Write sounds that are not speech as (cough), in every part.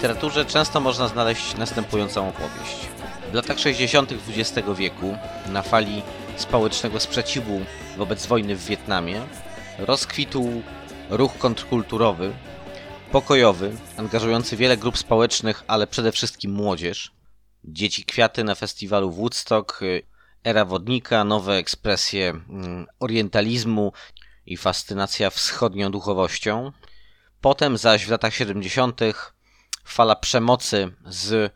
Literaturze często można znaleźć następującą opowieść. W latach 60. XX wieku, na fali społecznego sprzeciwu wobec wojny w Wietnamie, rozkwitł ruch kontrkulturowy, pokojowy, angażujący wiele grup społecznych, ale przede wszystkim młodzież. Dzieci kwiaty na festiwalu Woodstock, era wodnika, nowe ekspresje mm, orientalizmu i fascynacja wschodnią duchowością. Potem zaś w latach 70. fala przemocy z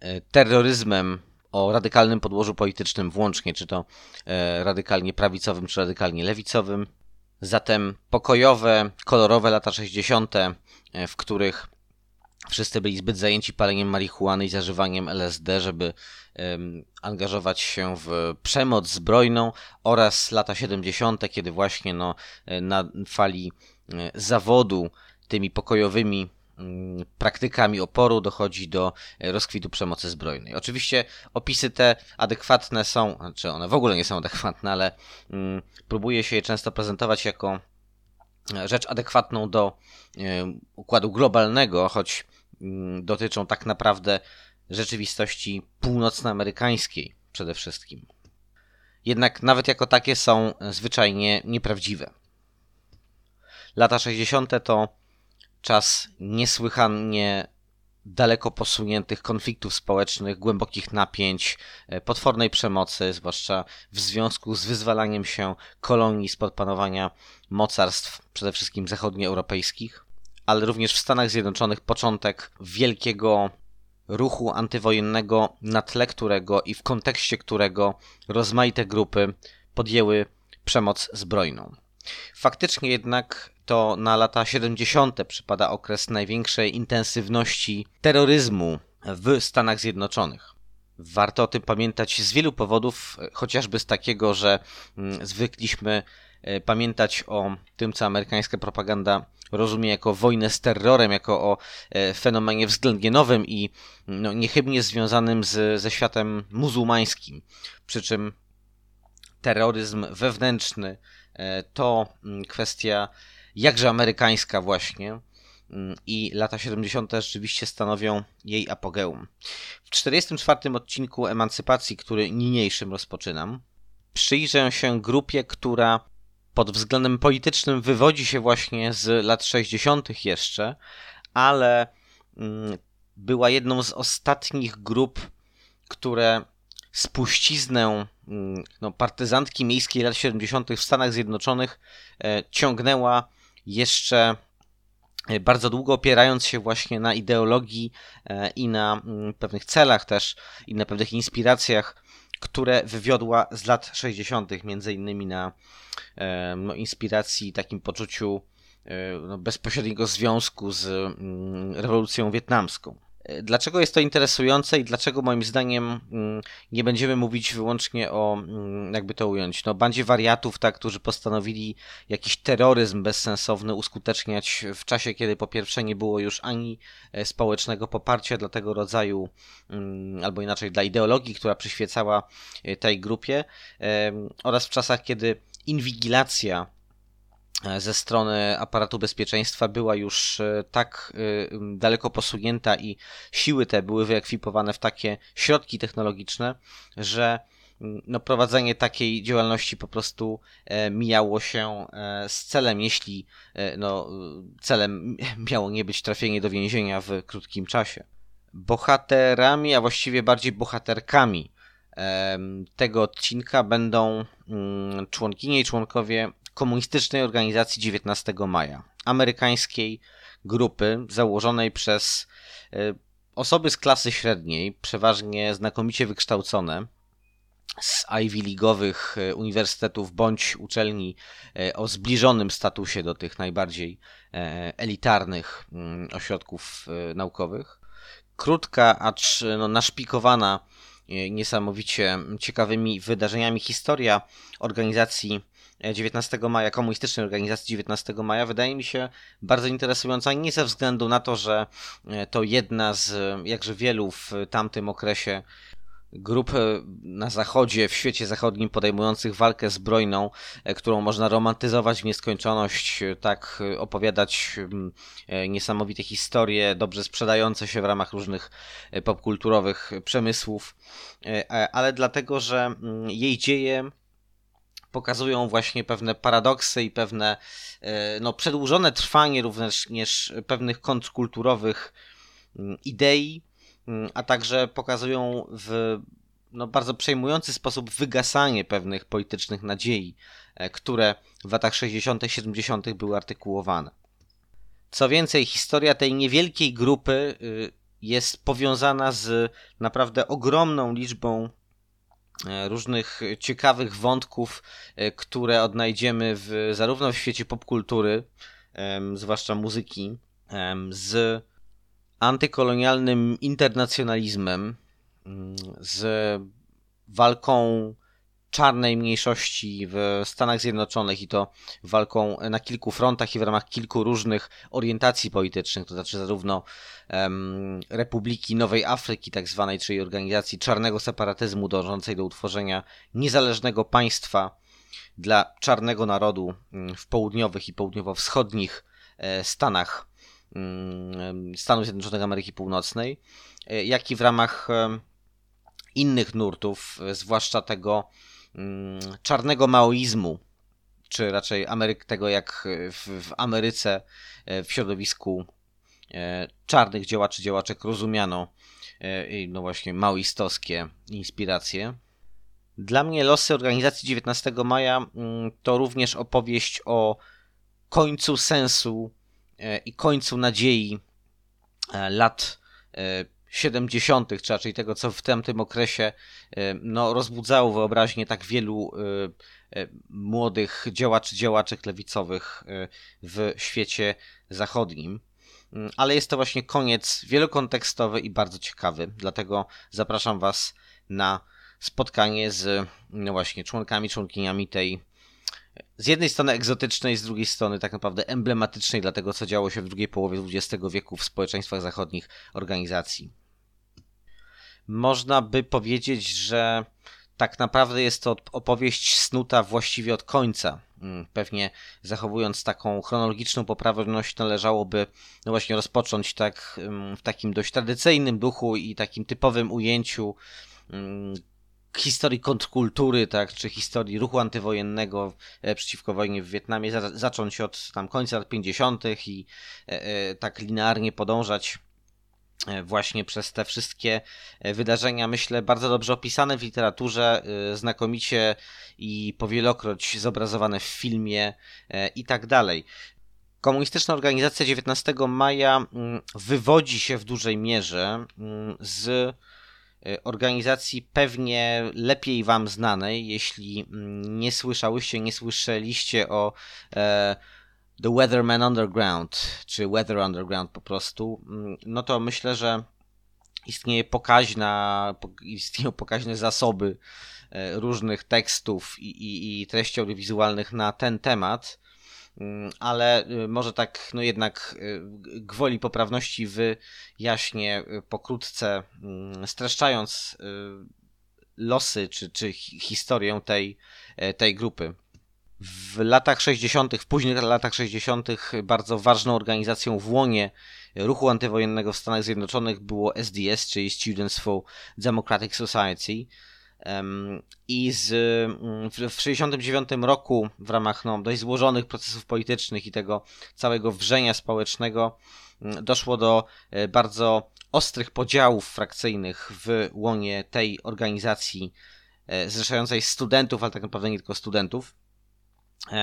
e, terroryzmem o radykalnym podłożu politycznym włącznie, czy to e, radykalnie prawicowym, czy radykalnie lewicowym. Zatem pokojowe, kolorowe lata 60., e, w których wszyscy byli zbyt zajęci paleniem marihuany i zażywaniem LSD, żeby angażować się w przemoc zbrojną oraz lata 70., kiedy właśnie no, na fali zawodu tymi pokojowymi praktykami oporu dochodzi do e, rozkwitu przemocy zbrojnej. Oczywiście opisy te adekwatne są, czy one w ogóle nie są adekwatne, ale mm, próbuje się je często prezentować jako e, rzecz adekwatną do e, układu globalnego, choć mm, dotyczą tak naprawdę rzeczywistości północnoamerykańskiej przede wszystkim. Jednak nawet jako takie są zwyczajnie nieprawdziwe. Lata 60. to czas niesłychanie daleko posuniętych konfliktów społecznych, głębokich napięć, e, potwornej przemocy, zwłaszcza w związku z wyzwalaniem się kolonii spod panowania mocarstw, przede wszystkim zachodnioeuropejskich, ale również w Stanach Zjednoczonych początek wielkiego ruchu antywojennego, na tle którego i w kontekście którego rozmaite grupy podjęły przemoc zbrojną. Faktycznie jednak to na lata 70. przypada okres największej intensywności terroryzmu w Stanach Zjednoczonych. Warto o tym pamiętać z wielu powodów, chociażby z takiego, że mm, zwykliśmy e, pamiętać o tym, co amerykańska propaganda rozumie jako wojnę z terrorem, jako o e, fenomenie względnie nowym i no, niechybnie związanym z, ze światem muzułmańskim. Przy czym terroryzm wewnętrzny to mm, kwestia jakże amerykańska właśnie mm, i lata 70. rzeczywiście stanowią jej apogeum. W 44 odcinku Emancypacji, który niniejszym rozpoczynam, przyjrzę się grupie, która pod względem politycznym wywodzi się właśnie z lat 60. jeszcze, ale mm, była jedną z ostatnich grup, które spuściznę no, partyzantki miejskiej lat 70. w Stanach Zjednoczonych e, ciągnęła jeszcze e, bardzo długo opierając się właśnie na ideologii e, i na mm, pewnych celach też i na pewnych inspiracjach, które wywiodła z lat 60., między innymi na no, inspiracji, takim poczuciu no, bezpośredniego związku z mm, rewolucją wietnamską. Dlaczego jest to interesujące i dlaczego moim zdaniem mm, nie będziemy mówić wyłącznie o, mm, jakby to ująć, no, bandzie wariatów, tak, którzy postanowili jakiś terroryzm bezsensowny uskuteczniać w czasie, kiedy po pierwsze nie było już ani e, społecznego poparcia dla tego rodzaju, mm, albo inaczej dla ideologii, która przyświecała e, tej grupie, oraz w czasach, kiedy inwigilacja ze strony aparatu bezpieczeństwa była już e, tak e, daleko posunięta i siły te były wyekwipowane w takie środki technologiczne, że no, prowadzenie takiej działalności po prostu e, mijało się e, z celem, jeśli e, no, celem (laughs) miało nie być trafienie do więzienia w krótkim czasie. Bohaterami, a właściwie bardziej bohaterkami tego odcinka będą mm, członkinie i członkowie komunistycznej organizacji 19 maja, amerykańskiej grupy założonej przez e, osoby z klasy średniej, przeważnie znakomicie wykształcone, z Ivy League'owych e, uniwersytetów bądź uczelni e, o zbliżonym statusie do tych najbardziej elitarnych mm, ośrodków naukowych. Krótka, acz no, naszpikowana niesamowicie ciekawymi wydarzeniami historia organizacji 19 maja, komunistycznej organizacji 19 maja, wydaje mi się bardzo interesująca nie ze względu na to, że e, to jedna z e, jakże wielu w tamtym okresie grup e, na zachodzie, w świecie zachodnim podejmujących walkę zbrojną, którą można romantyzować w nieskończoność, tak opowiadać niesamowite historie, dobrze sprzedające się w ramach różnych popkulturowych przemysłów, ale dlatego, że jej dzieje pokazują właśnie pewne paradoksy i pewne e, no, przedłużone trwanie również pewnych kontrkulturowych mm, idei, mm, a także pokazują w no, bardzo przejmujący sposób wygasanie pewnych politycznych nadziei, e, które w latach 60., 70. były artykułowane. Co więcej, historia tej niewielkiej grupy y, jest powiązana z naprawdę ogromną liczbą różnych ciekawych wątków, e, które odnajdziemy w, zarówno w świecie popkultury, zwłaszcza muzyki, z antykolonialnym internacjonalizmem, mm, z walką czarnej mniejszości w Stanach Zjednoczonych i to walką na kilku frontach i w ramach kilku różnych orientacji politycznych, to znaczy zarówno em, Republiki Nowej Afryki, tak zwanej, czyli organizacji czarnego separatyzmu dążącej do utworzenia niezależnego państwa dla czarnego narodu mm, w południowych i południowo-wschodnich e, Stanach mm, Stanów Zjednoczonych Ameryki Północnej, e, jak i w ramach innych nurtów, e, zwłaszcza tego czarnego maoizmu, czy raczej Ameryk, tego jak w, w Ameryce e, w środowisku e, czarnych działaczy, działaczek rozumiano e, no właśnie maoistowskie inspiracje. Dla mnie losy organizacji 19 maja mm, to również opowieść o końcu sensu i końcu nadziei lat 70., czy raczej tego, co w tamtym okresie e, no, rozbudzało wyobraźnię tak wielu e, e, młodych działaczy, działaczek lewicowych w świecie zachodnim. Mm, Ale jest to właśnie koniec wielokontekstowy i bardzo ciekawy, dlatego zapraszam Was na spotkanie z no właśnie członkami, członkiniami tej z jednej strony egzotycznej, z drugiej strony tak naprawdę emblematycznej dla tego, co działo się w drugiej połowie XX wieku w społeczeństwach zachodnich organizacji. Można by powiedzieć, że tak naprawdę jest to opowieść snuta właściwie od końca. Mm, Pewnie zachowując taką chronologiczną poprawność, należałoby no właśnie rozpocząć tak mm, w takim dość tradycyjnym duchu i takim typowym ujęciu mm, historii kontrkultury, tak, czy historii ruchu antywojennego e, przeciwko wojnie w Wietnamie, za, zacząć od tam końca lat 50. i e, e, tak linearnie podążać właśnie przez te wszystkie e, wydarzenia, myślę, bardzo dobrze opisane w literaturze, e, znakomicie i powielokroć zobrazowane w filmie e, i tak dalej. Komunistyczna organizacja 19 maja mm, wywodzi się w dużej mierze mm, z e, organizacji pewnie lepiej wam znanej, jeśli mm, nie słyszałyście, nie słyszeliście o e, The Weatherman Underground, czy Weather Underground po prostu, mm, no to myślę, że istnieje pokaźna, po- istnieją pokaźne zasoby e, różnych tekstów i, i, i treści audiowizualnych na ten temat. Mm, ale y, może tak, no jednak y, gwoli poprawności wyjaśnię y, pokrótce, mm, streszczając losy czy, czy hi- historię tej, e, tej grupy. W latach 60., w późnych latach 60., bardzo ważną organizacją w łonie ruchu antywojennego w Stanach Zjednoczonych było SDS, czyli Students for Democratic Society. I z, mm, w w 1969 roku, w ramach no, dość złożonych procesów politycznych i tego całego wrzenia społecznego, mm, doszło do e, bardzo ostrych podziałów frakcyjnych w łonie tej organizacji e, zrzeszającej studentów, ale tak naprawdę nie tylko studentów.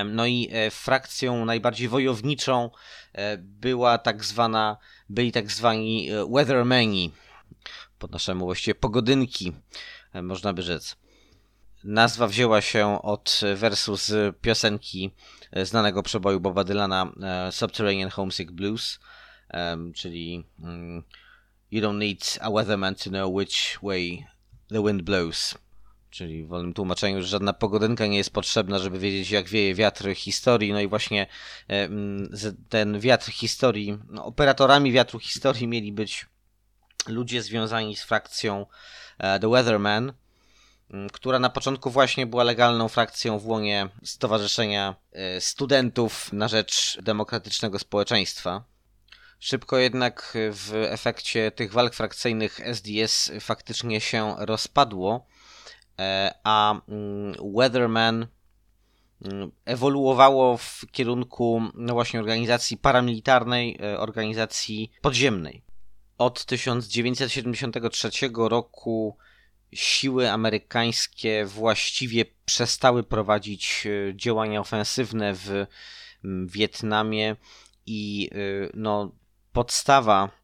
No i e, frakcją najbardziej wojowniczą e, była tak zwana, byli tak zwani e, Weathermeni, po naszemu właściwie pogodynki, można by rzec. Nazwa wzięła się od wersu z piosenki znanego przeboju Boba Dylana Subterranean Homesick Blues, czyli mm, You don't need a weatherman to know which way the wind blows. Czyli w wolnym tłumaczeniu, że żadna pogodynka nie jest potrzebna, żeby wiedzieć, jak wieje wiatr historii. No i właśnie e, ten wiatr historii, no, operatorami wiatru historii mieli być ludzie związani z frakcją e, The Weatherman, która na początku właśnie była legalną frakcją w łonie Stowarzyszenia e, Studentów na rzecz Demokratycznego Społeczeństwa. Szybko jednak w efekcie tych walk frakcyjnych SDS faktycznie się rozpadło, a mm, Weatherman mm, ewoluowało w kierunku no właśnie organizacji paramilitarnej, e, organizacji podziemnej. Od 1973 roku siły amerykańskie właściwie przestały prowadzić e, działania ofensywne w mm, Wietnamie i e, no, podstawa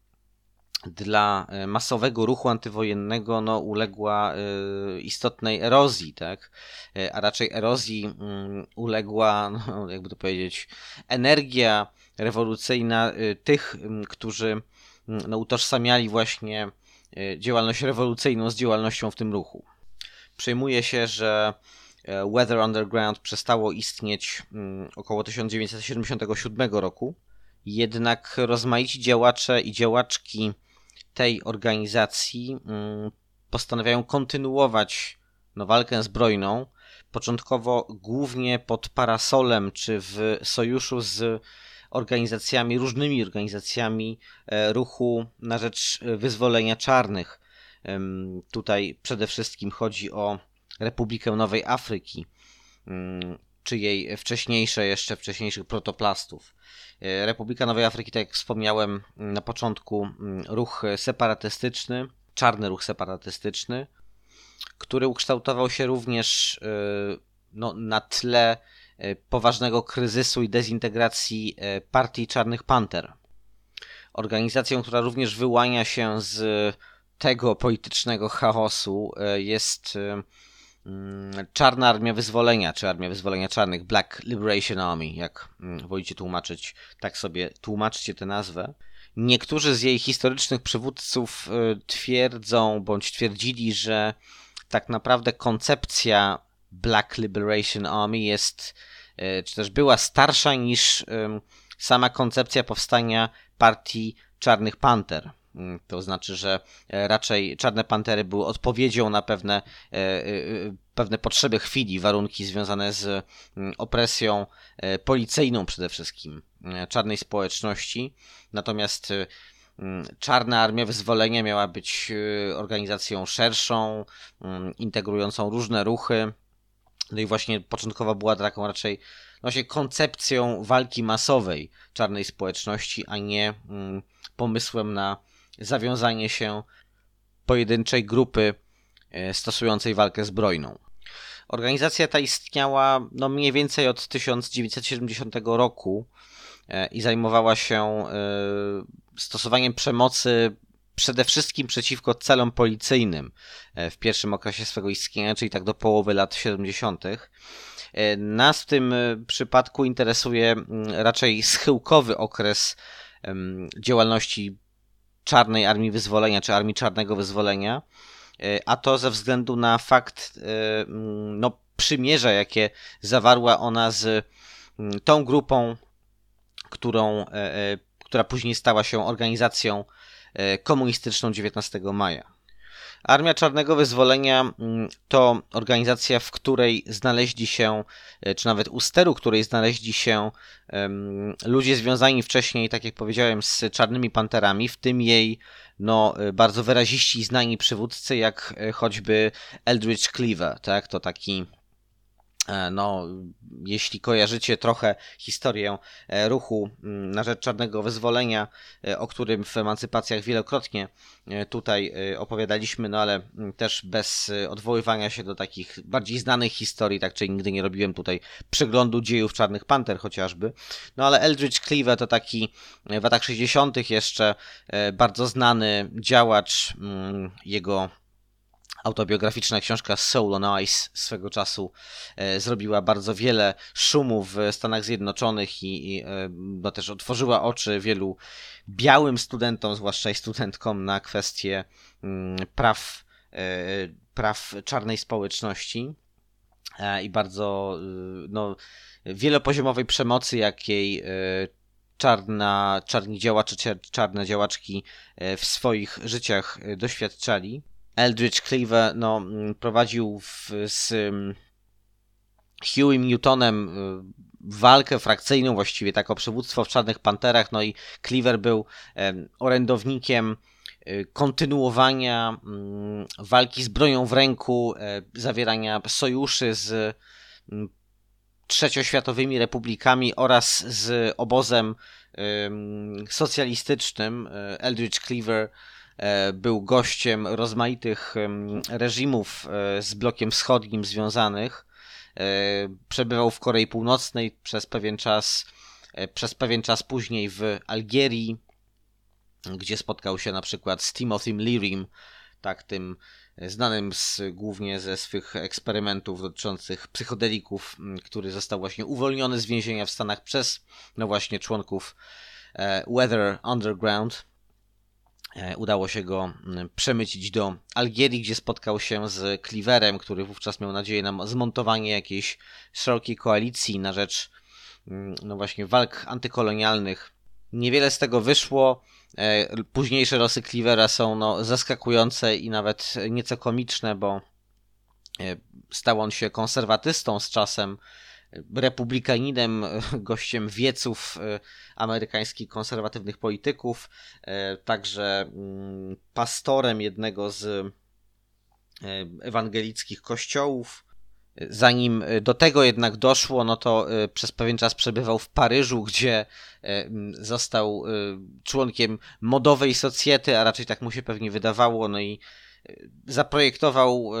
dla e, masowego ruchu antywojennego no, uległa e, istotnej erozji, tak? E, A raczej erozji mm, uległa, (laughs) no, jakby to powiedzieć, energia rewolucyjna tych, którzy no, utożsamiali właśnie działalność rewolucyjną z działalnością w tym ruchu. Przejmuje się, że Weather Underground przestało istnieć około 1977 roku. Jednak rozmaici działacze i działaczki tej organizacji mm, postanawiają kontynuować no, walkę zbrojną, początkowo głównie pod parasolem czy w sojuszu z organizacjami, różnymi organizacjami e, ruchu na rzecz wyzwolenia czarnych. Tutaj przede wszystkim chodzi o Republikę Nowej Afryki, mm, czy jej wcześniejsze, jeszcze wcześniejszych protoplastów. E, Republika Nowej Afryki, tak jak wspomniałem mm, na początku, mm, ruch separatystyczny, czarny ruch separatystyczny, który ukształtował się również e, no, na tle e, poważnego kryzysu i dezintegracji partii Czarnych Panter. Organizacją, która również wyłania się z tego politycznego chaosu jest Czarna Armia Wyzwolenia, czy Armia Wyzwolenia Czarnych, Black Liberation Army, jak mm, wolicie tłumaczyć, tak sobie tłumaczcie tę nazwę. Niektórzy z jej historycznych przywódców e, twierdzą, bądź twierdzili, że tak naprawdę koncepcja Black Liberation Army jest, e, czy też była starsza niż sama koncepcja powstania partii Czarnych Panter. Mm, To znaczy, że e, raczej Czarne Pantery były odpowiedzią na pewne, e, e, pewne potrzeby chwili, warunki związane z mm, opresją policyjną przede wszystkim czarnej społeczności. Natomiast mm, Czarna Armia Wyzwolenia miała być organizacją szerszą, integrującą różne ruchy. No i właśnie początkowo była taką raczej no właśnie koncepcją walki masowej czarnej społeczności, a nie pomysłem na zawiązanie się pojedynczej grupy e, stosującej walkę zbrojną. Organizacja ta istniała no, mniej więcej od 1970 roku e, i zajmowała się e, stosowaniem przemocy przede wszystkim przeciwko celom policyjnym w pierwszym okresie swego istnienia, czyli tak do połowy lat 70. E, Nas w tym przypadku interesuje raczej schyłkowy okres działalności Czarnej Armii Wyzwolenia czy Armii Czarnego Wyzwolenia, e, a to ze względu na fakt e, mm, no, przymierza, jakie zawarła ona z mm, tą grupą, którą, e, która później stała się organizacją komunistyczną 19 maja. Armia Czarnego Wyzwolenia mm, to organizacja, w której znaleźli się, e, czy nawet u steru której znaleźli się ludzie związani wcześniej, tak jak powiedziałem, z Czarnymi Panterami, w tym jej no, e, bardzo wyraziści i znani przywódcy, jak e, choćby Eldridge Cleaver, tak? To taki No, jeśli kojarzycie trochę historię e, ruchu mm, na rzecz czarnego wyzwolenia, e, o którym w emancypacjach wielokrotnie e, tutaj e, opowiadaliśmy, no ale mm, też bez e, odwoływania się do takich bardziej znanych historii, tak czyli nigdy nie robiłem tutaj przeglądu dziejów Czarnych Panter chociażby. No ale Eldridge Cleaver to taki e, w latach 60. jeszcze e, bardzo znany działacz, mm, jego autobiograficzna książka Soul on Ice swego czasu e, zrobiła bardzo wiele szumu w Stanach Zjednoczonych i, i e, no, też otworzyła oczy wielu białym studentom, zwłaszcza i studentkom, na kwestie mm, praw, e, praw czarnej społeczności i bardzo y, no, wielopoziomowej przemocy, jakiej czarna, czarni działacze, czarne działaczki w swoich życiach doświadczali. Eldridge Cleaver no, mm, prowadził w, z mm, Hughiem Newtonem y, walkę frakcyjną właściwie, tak o przywództwo w Czarnych Panterach, no i Cleaver był em, orędownikiem y, kontynuowania mm, walki z bronią w ręku, e, zawierania sojuszy z trzecioświatowymi republikami oraz z obozem em, socjalistycznym. E, Eldridge Cleaver był gościem rozmaitych reżimów e, z blokiem wschodnim związanych. E, Przebywał w Korei Północnej przez pewien czas, e, przez pewien czas później w Algierii, gdzie spotkał się na przykład z Timothym Learym, tak tym znanym z, głównie ze swych eksperymentów dotyczących psychodelików, który został właśnie uwolniony z więzienia w Stanach przez, no właśnie, członków e, Weather Underground. E, Udało się go mm, przemycić do Algierii, gdzie spotkał się z Cleaverem, który wówczas miał nadzieję na zmontowanie jakiejś szerokiej koalicji na rzecz mm, no właśnie walk antykolonialnych. Niewiele z tego wyszło. E, Późniejsze losy Cleavera są no, zaskakujące i nawet nieco komiczne, bo e, stał on się konserwatystą z czasem, republikaninem, (laughs) gościem wieców e, amerykańskich konserwatywnych polityków, e, także mm, pastorem jednego z e, ewangelickich kościołów. Zanim do tego jednak doszło, no to przez pewien czas przebywał w Paryżu, gdzie został członkiem modowej socjety, a raczej tak mu się pewnie wydawało, no i zaprojektował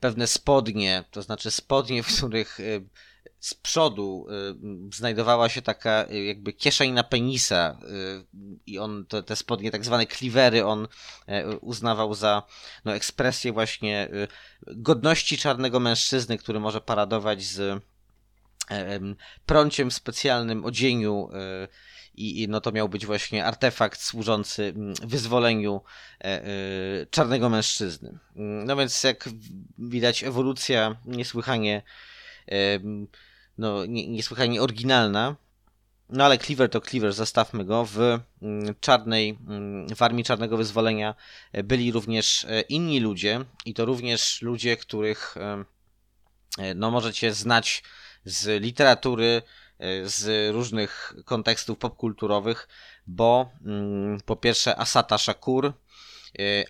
pewne spodnie, to znaczy spodnie, w których z przodu e, znajdowała się taka e, jakby kieszeń na penisa e, i on te, te spodnie, tak zwane kliwery, on e, uznawał za no, ekspresję właśnie godności czarnego mężczyzny, który może paradować z e, em, prąciem w specjalnym odzieniu i, i no to miał być właśnie artefakt służący wyzwoleniu e, czarnego mężczyzny. No więc jak widać ewolucja niesłychanie no, nie, niesłychanie oryginalna. No ale Cleaver to Cleaver, zostawmy go. W mm, czarnej, mm, w Armii Czarnego Wyzwolenia e, byli również e, inni ludzie i to również ludzie, których e, no możecie znać z literatury, z różnych kontekstów popkulturowych, bo mm, po pierwsze Asata Shakur,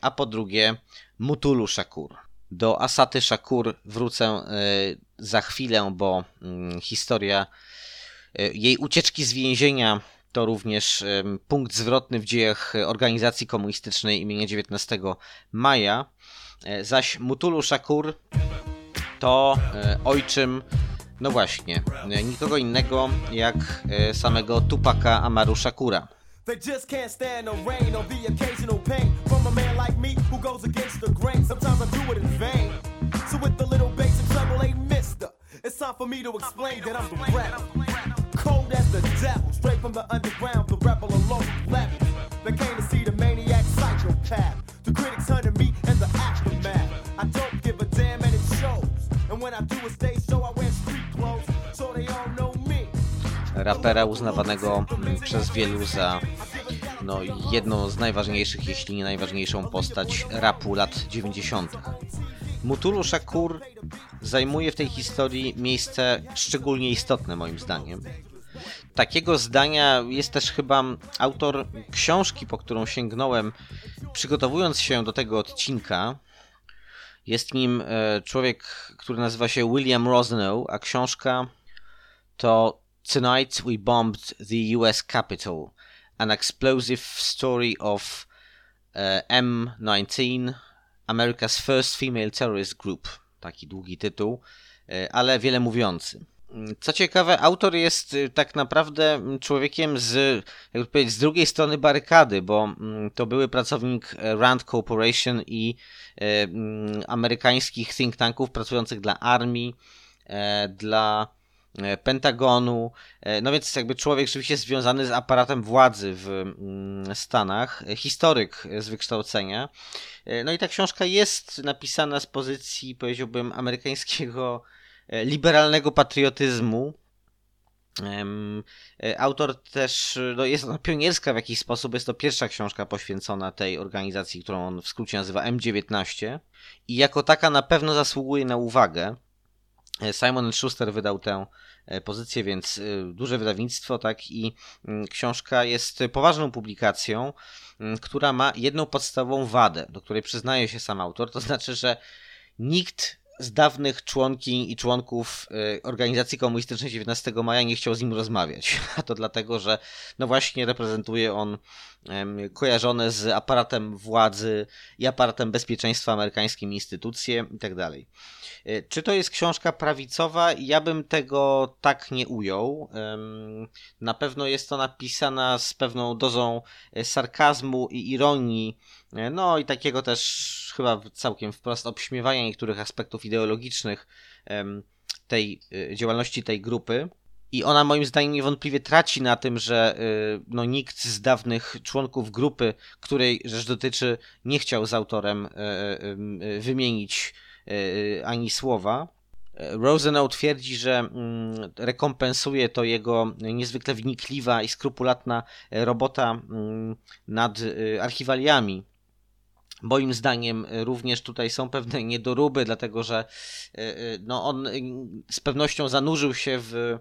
a po drugie Mutulu Shakur. Do Asaty Shakur wrócę za chwilę, bo mm, historia e, jej ucieczki z więzienia to również punkt zwrotny w dziejach organizacji komunistycznej imienia 19 maja. E, Zaś Mutulu Shakur to e, ojczym, no właśnie, nikogo innego jak samego Tupaka Amaru Shakura. They just can't stand the rain or the occasional pain from a man like me who goes against the grain. Sometimes I do it in vain. So with the little basic trouble, hey mister, it's time for me to explain that I'm the rap. Cold as the devil, straight from the underground, the rebel alone left. They came to see the maniac psychopath. The critics hunted me and the aftermath. I don't give a damn and it shows. And when I do a stage show, I wear street clothes, so they all know me. rapera uznawanego mm, przez wielu za no, jedną z najważniejszych, jeśli nie najważniejszą postać rapu lat 90. Mutulu Shakur zajmuje w tej historii miejsce szczególnie istotne moim zdaniem. Takiego zdania jest też chyba autor książki, po którą sięgnąłem, przygotowując się do tego odcinka. Jest nim e, człowiek, który nazywa się William Rosnow, a książka to Tonight We Bombed the US Capitol, an explosive story of e, M19, America's First Female Terrorist Group. Taki długi tytuł, e, ale wiele mówiący. Co ciekawe, autor jest y, tak naprawdę mm, człowiekiem z, jakby powiedzieć, z drugiej strony barykady, bo mm, to były pracownik e, Rand Corporation i e, mm, amerykańskich think tanków pracujących dla armii, e, dla Pentagonu, no więc jakby człowiek rzeczywiście związany z aparatem władzy w Stanach, historyk z wykształcenia. No i ta książka jest napisana z pozycji, powiedziałbym, amerykańskiego E, liberalnego patriotyzmu. E, autor też no jest ona pionierska w jakiś sposób. Jest to pierwsza książka poświęcona tej organizacji, którą on w skrócie nazywa M19 i jako taka na pewno zasługuje na uwagę. E, Simon Schuster wydał tę pozycję, więc duże wydawnictwo, tak i mm, książka jest poważną publikacją, mm, która ma jedną podstawową wadę, do której przyznaje się sam autor, to znaczy, że nikt z dawnych członki i członków y, organizacji komunistycznej 19 maja nie chciał z nim rozmawiać. (laughs) A to dlatego, że no właśnie reprezentuje on kojarzone z aparatem władzy i aparatem bezpieczeństwa amerykańskim instytucje itd. Tak y, czy to jest książka prawicowa? Ja bym tego tak nie ujął. Na pewno jest to napisana z pewną dozą y, sarkazmu i ironii, no i takiego też chyba całkiem wprost obśmiewania niektórych aspektów ideologicznych tej działalności tej grupy. I ona moim zdaniem niewątpliwie traci na tym, że y, no, nikt z dawnych członków grupy, której rzecz dotyczy, nie chciał z autorem y, wymienić ani słowa. Rosenow twierdzi, że mm, rekompensuje to jego niezwykle wnikliwa i skrupulatna robota mm, nad archiwaliami Moim zdaniem y, również tutaj są pewne niedoróby, dlatego że y, y, no on z pewnością zanurzył się w,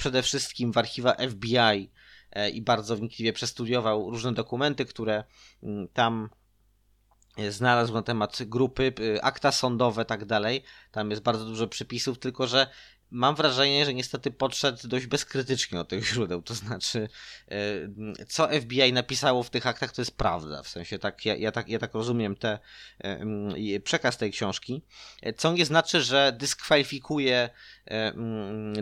przede wszystkim w archiwa FBI e, i bardzo wnikliwie przestudiował różne dokumenty, które mm, tam e, znalazł na temat grupy, akta sądowe, tak dalej. Tam jest bardzo dużo przypisów, tylko że mam wrażenie, że niestety podszedł dość bezkrytycznie od tych źródeł. To znaczy, e, co FBI napisało w tych aktach, to jest prawda. W sensie, tak, ja, ja tak, ja tak rozumiem te, e, przekaz tej książki. E, co nie znaczy, że dyskwalifikuje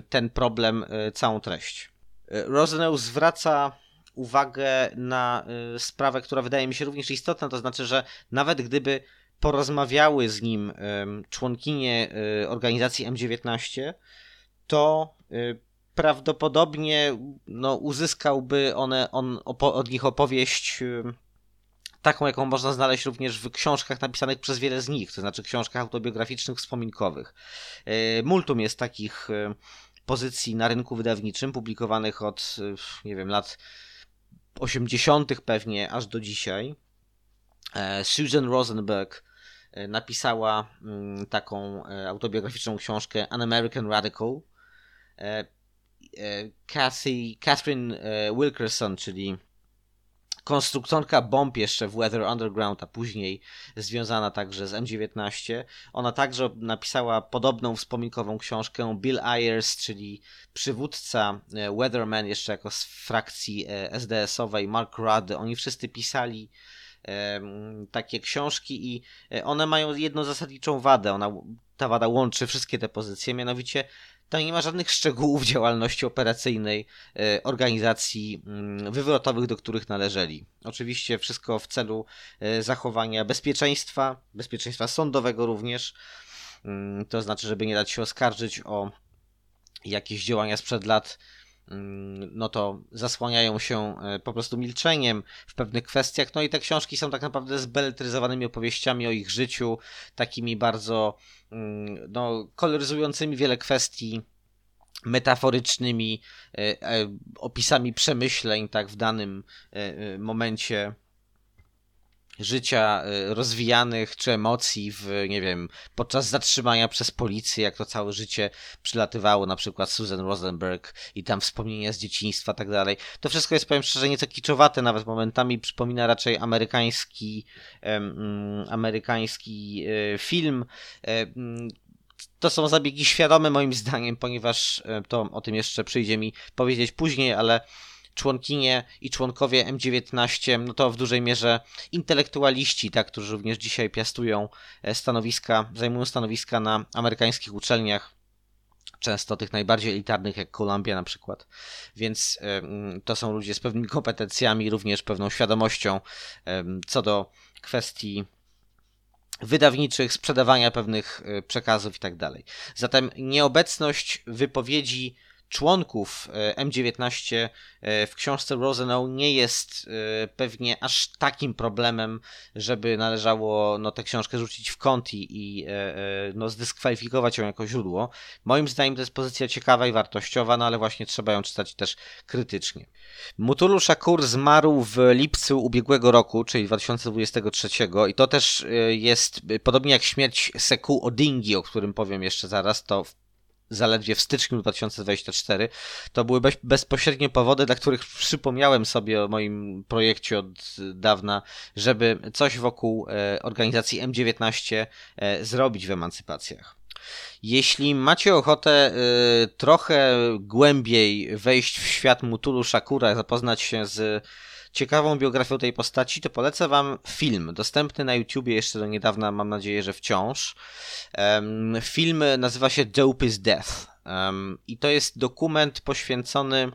ten problem całą treść. Rosenau zwraca uwagę na sprawę, która wydaje mi się również istotna, to znaczy, że nawet gdyby porozmawiały z nim członkinie organizacji M19, to y, prawdopodobnie no, uzyskałby one, on od nich opowieść y, taką, jaką można znaleźć również w książkach napisanych przez wiele z nich, to znaczy książkach autobiograficznych, wspominkowych. Multum jest takich pozycji na rynku wydawniczym, publikowanych od, nie wiem, lat 80. pewnie aż do dzisiaj. E, Susan Rosenberg napisała mm, taką e, autobiograficzną książkę An American Radical, E, e, Cathy, Catherine e, Wilkerson, czyli konstruktorka bomb jeszcze w Weather Underground, a później związana także z M19. Ona także napisała podobną wspominkową książkę Bill Ayers, czyli przywódca Weatherman jeszcze jako z frakcji SDS-owej, Mark Rudd. Oni wszyscy pisali takie książki i one mają jedną zasadniczą wadę. Ona, ta wada łączy wszystkie te pozycje, mianowicie tam nie ma żadnych szczegółów działalności operacyjnej e, organizacji mm, wywrotowych, do których należeli. Oczywiście wszystko w celu e, zachowania bezpieczeństwa, bezpieczeństwa sądowego również. Mm, to znaczy, żeby nie dać się oskarżyć o jakieś działania sprzed lat no to zasłaniają się e, po prostu milczeniem w pewnych kwestiach. No i te książki są tak naprawdę zbeletryzowanymi opowieściami o ich życiu, takimi bardzo mm, no, koloryzującymi wiele kwestii metaforycznymi e, e, opisami przemyśleń, tak w danym momencie życia e, rozwijanych czy emocji w, nie wiem, podczas zatrzymania przez policję, jak to całe życie przylatywało, na przykład Susan Rosenberg i tam wspomnienia z dzieciństwa, tak dalej. To wszystko jest, powiem szczerze, nieco kiczowate, nawet momentami przypomina raczej amerykański, mm, amerykański e, film. E, mm, to są zabiegi świadome moim zdaniem, ponieważ e, to o tym jeszcze przyjdzie mi powiedzieć później, ale członkinie i członkowie M19, no to w dużej mierze intelektualiści, tak, którzy również dzisiaj piastują e, stanowiska, zajmują stanowiska na amerykańskich uczelniach, często tych najbardziej elitarnych, jak Columbia na przykład. Więc to są ludzie z pewnymi kompetencjami, również pewną świadomością co do kwestii wydawniczych, sprzedawania pewnych e, przekazów i tak dalej. Zatem nieobecność wypowiedzi członków e, M19 e, w książce Rosenau nie jest e, pewnie aż takim problemem, żeby należało no, tę książkę rzucić w kąt i, no, zdyskwalifikować ją jako źródło. Moim zdaniem to jest pozycja ciekawa i wartościowa, no ale właśnie trzeba ją czytać też krytycznie. Mutulu Shakur zmarł w lipcu ubiegłego roku, czyli 2023 i to też jest, podobnie jak śmierć Seku Odingi, o którym powiem jeszcze zaraz, to zaledwie w styczniu 2024, to były bez, bezpośrednie powody, dla których przypomniałem sobie o moim projekcie od dawna, żeby coś wokół e, organizacji M19 e, zrobić w emancypacjach. Jeśli macie ochotę y, trochę głębiej wejść w świat Mutulu Shakura, zapoznać się z ciekawą biografią tej postaci, to polecę wam film, dostępny na YouTubie jeszcze do niedawna, mam nadzieję, że wciąż. Film nazywa się Dope is Death i to jest dokument poświęcony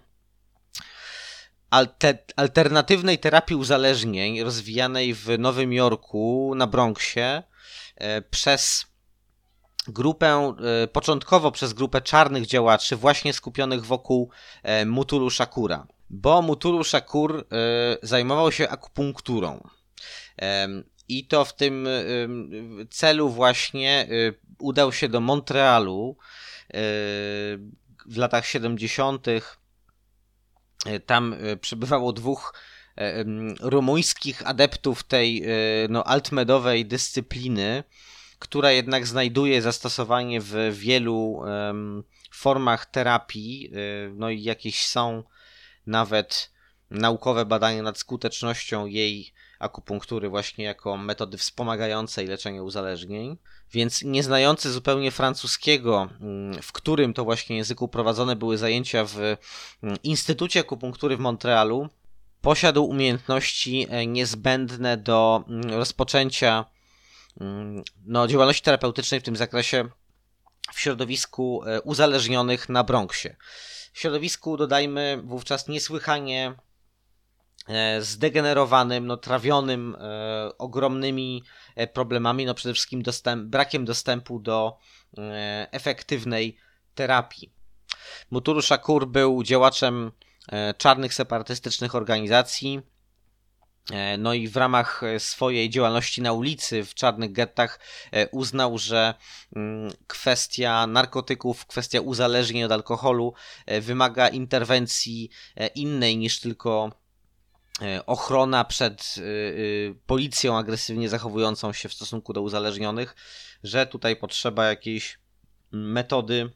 alte- alternatywnej terapii uzależnień rozwijanej w Nowym Jorku, na Bronxie, e, przez grupę, e, początkowo przez grupę czarnych działaczy, właśnie skupionych wokół e, Mutulu Shakura. Bo Mutulu Shakur e, zajmował się akupunkturą. Em, I to w tym em, celu właśnie e, udał się do Montrealu e, w latach 70. E, Tam e, przebywało dwóch e, rumuńskich adeptów tej e, no, altmedowej dyscypliny, która jednak znajduje zastosowanie w wielu formach terapii, e, no i jakieś są nawet naukowe badania nad skutecznością jej akupunktury właśnie jako metody wspomagającej leczenie uzależnień. Więc nieznający zupełnie francuskiego, mm, w którym to właśnie języku prowadzone były zajęcia w mm, Instytucie Akupunktury w Montrealu, posiadł umiejętności e, niezbędne do mm, rozpoczęcia no, działalności terapeutycznej w tym zakresie w środowisku e, uzależnionych na Bronxie. Środowisku, dodajmy, wówczas niesłychanie e, zdegenerowanym, no, trawionym e, ogromnymi e, problemami, no przede wszystkim dostęp, brakiem dostępu do efektywnej terapii. Mutulu Shakur był działaczem czarnych separatystycznych organizacji, No i w ramach e, swojej działalności na ulicy w czarnych gettach e, uznał, że mm, kwestia narkotyków, kwestia uzależnień od alkoholu e, wymaga interwencji e, innej niż tylko e, ochrona przed policją agresywnie zachowującą się w stosunku do uzależnionych, że tutaj potrzeba jakiejś metody,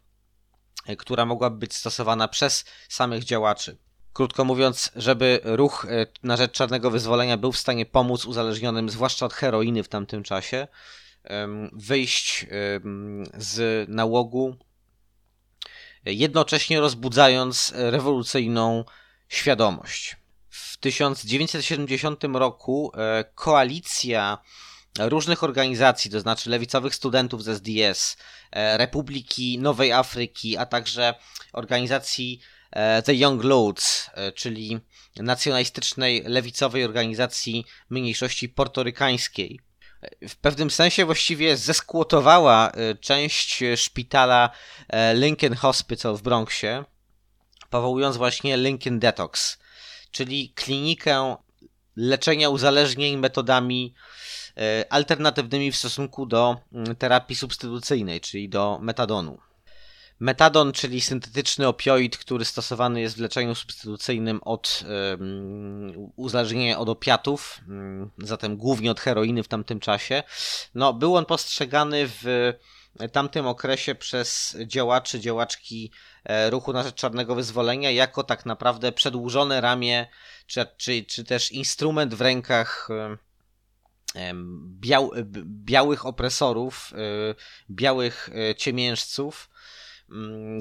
e, która mogłaby być stosowana przez samych działaczy. Krótko mówiąc, żeby ruch e, na rzecz czarnego wyzwolenia był w stanie pomóc uzależnionym, zwłaszcza od heroiny w tamtym czasie, wyjść z nałogu, jednocześnie rozbudzając rewolucyjną świadomość. W 1970 roku e, koalicja różnych organizacji, to znaczy lewicowych studentów z SDS, e, Republiki Nowej Afryki, a także organizacji The Young Lords, e, czyli nacjonalistycznej lewicowej organizacji mniejszości portorykańskiej. E, W pewnym sensie właściwie zeskłotowała e, część e, szpitala e, Lincoln Hospital w Bronxie, powołując właśnie Lincoln Detox, czyli klinikę leczenia uzależnień metodami e, alternatywnymi w stosunku do mm, terapii substytucyjnej, czyli do metadonu. Metadon, czyli syntetyczny opioid, który stosowany jest w leczeniu substytucyjnym od um, uzależnienia od opiatów, um, zatem głównie od heroiny w tamtym czasie. No, był on postrzegany w tamtym okresie przez działaczy, działaczki e, ruchu na rzecz czarnego wyzwolenia jako tak naprawdę przedłużone ramię, czy, czy, czy też instrument w rękach biał, białych opresorów, e, białych e, ciemiężców, mm,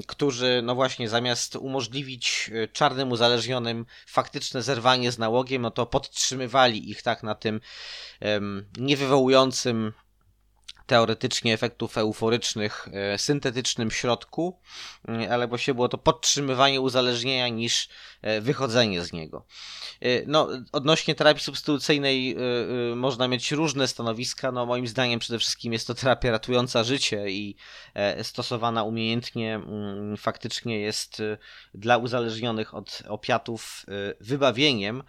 którzy, no właśnie, zamiast umożliwić czarnym uzależnionym faktyczne zerwanie z nałogiem, no to podtrzymywali ich tak na tym niewywołującym teoretycznie efektów euforycznych e, syntetycznym środku, mm, ale właściwie było to podtrzymywanie uzależnienia niż e, wychodzenie z niego. E, no, odnośnie terapii substytucyjnej można mieć różne stanowiska. No, moim zdaniem przede wszystkim jest to terapia ratująca życie i stosowana umiejętnie mm, faktycznie jest dla uzależnionych od opiatów wybawieniem.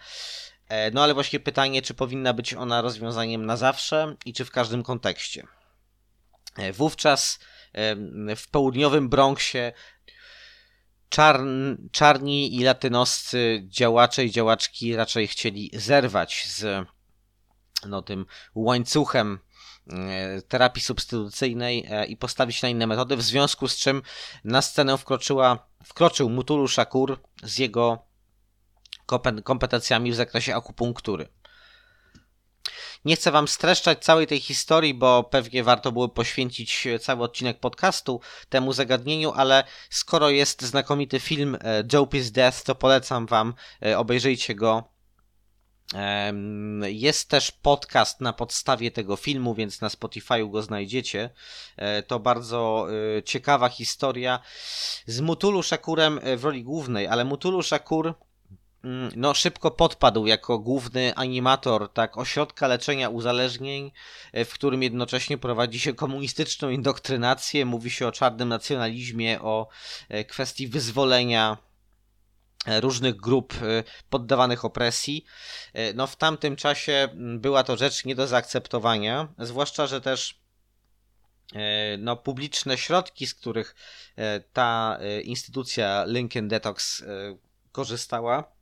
No ale właśnie pytanie, czy powinna być ona rozwiązaniem na zawsze i czy w każdym kontekście. Wówczas w południowym Bronxie czarn, czarni i latynoscy działacze i działaczki raczej chcieli zerwać z no, tym łańcuchem e, terapii substytucyjnej e, i postawić na inne metody, w związku z czym na scenę wkroczyła, wkroczył Mutulu Shakur z jego kompetencjami w zakresie akupunktury. Nie chcę wam streszczać całej tej historii, bo pewnie warto było poświęcić cały odcinek podcastu temu zagadnieniu, ale skoro jest znakomity film e, Dope is Death, to polecam wam, e, obejrzyjcie go. Jest też podcast na podstawie tego filmu, więc na Spotify'u go znajdziecie. E, to bardzo ciekawa historia z Mutulu Shakurem w roli głównej, ale Mutulu Shakur no, szybko podpadł jako główny animator tak ośrodka leczenia uzależnień, e, w którym jednocześnie prowadzi się komunistyczną indoktrynację, mówi się o czarnym nacjonalizmie, o e, kwestii wyzwolenia e, różnych grup poddawanych opresji. No w tamtym czasie mm, była to rzecz nie do zaakceptowania, zwłaszcza, że też no, publiczne środki, z których ta instytucja Lincoln Detox korzystała,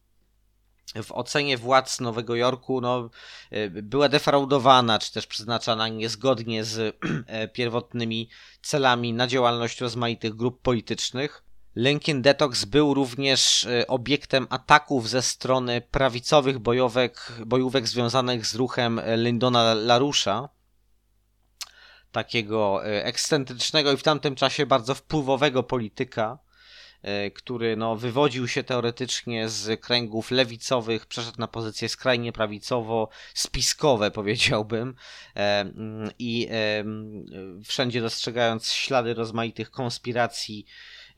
w ocenie władz Nowego Jorku no, e, była defraudowana, czy też przeznaczana niezgodnie z (clears throat) e, pierwotnymi celami na działalność rozmaitych grup politycznych. Lincoln Detox był również e, obiektem ataków ze strony prawicowych bojówek, bojówek związanych z ruchem Lyndona LaRouche'a, takiego ekscentrycznego i w tamtym czasie bardzo wpływowego polityka, który no, wywodził się teoretycznie z kręgów lewicowych, przeszedł na pozycje skrajnie prawicowo-spiskowe, (laughs) powiedziałbym, e, mm, i e, wszędzie dostrzegając ślady rozmaitych konspiracji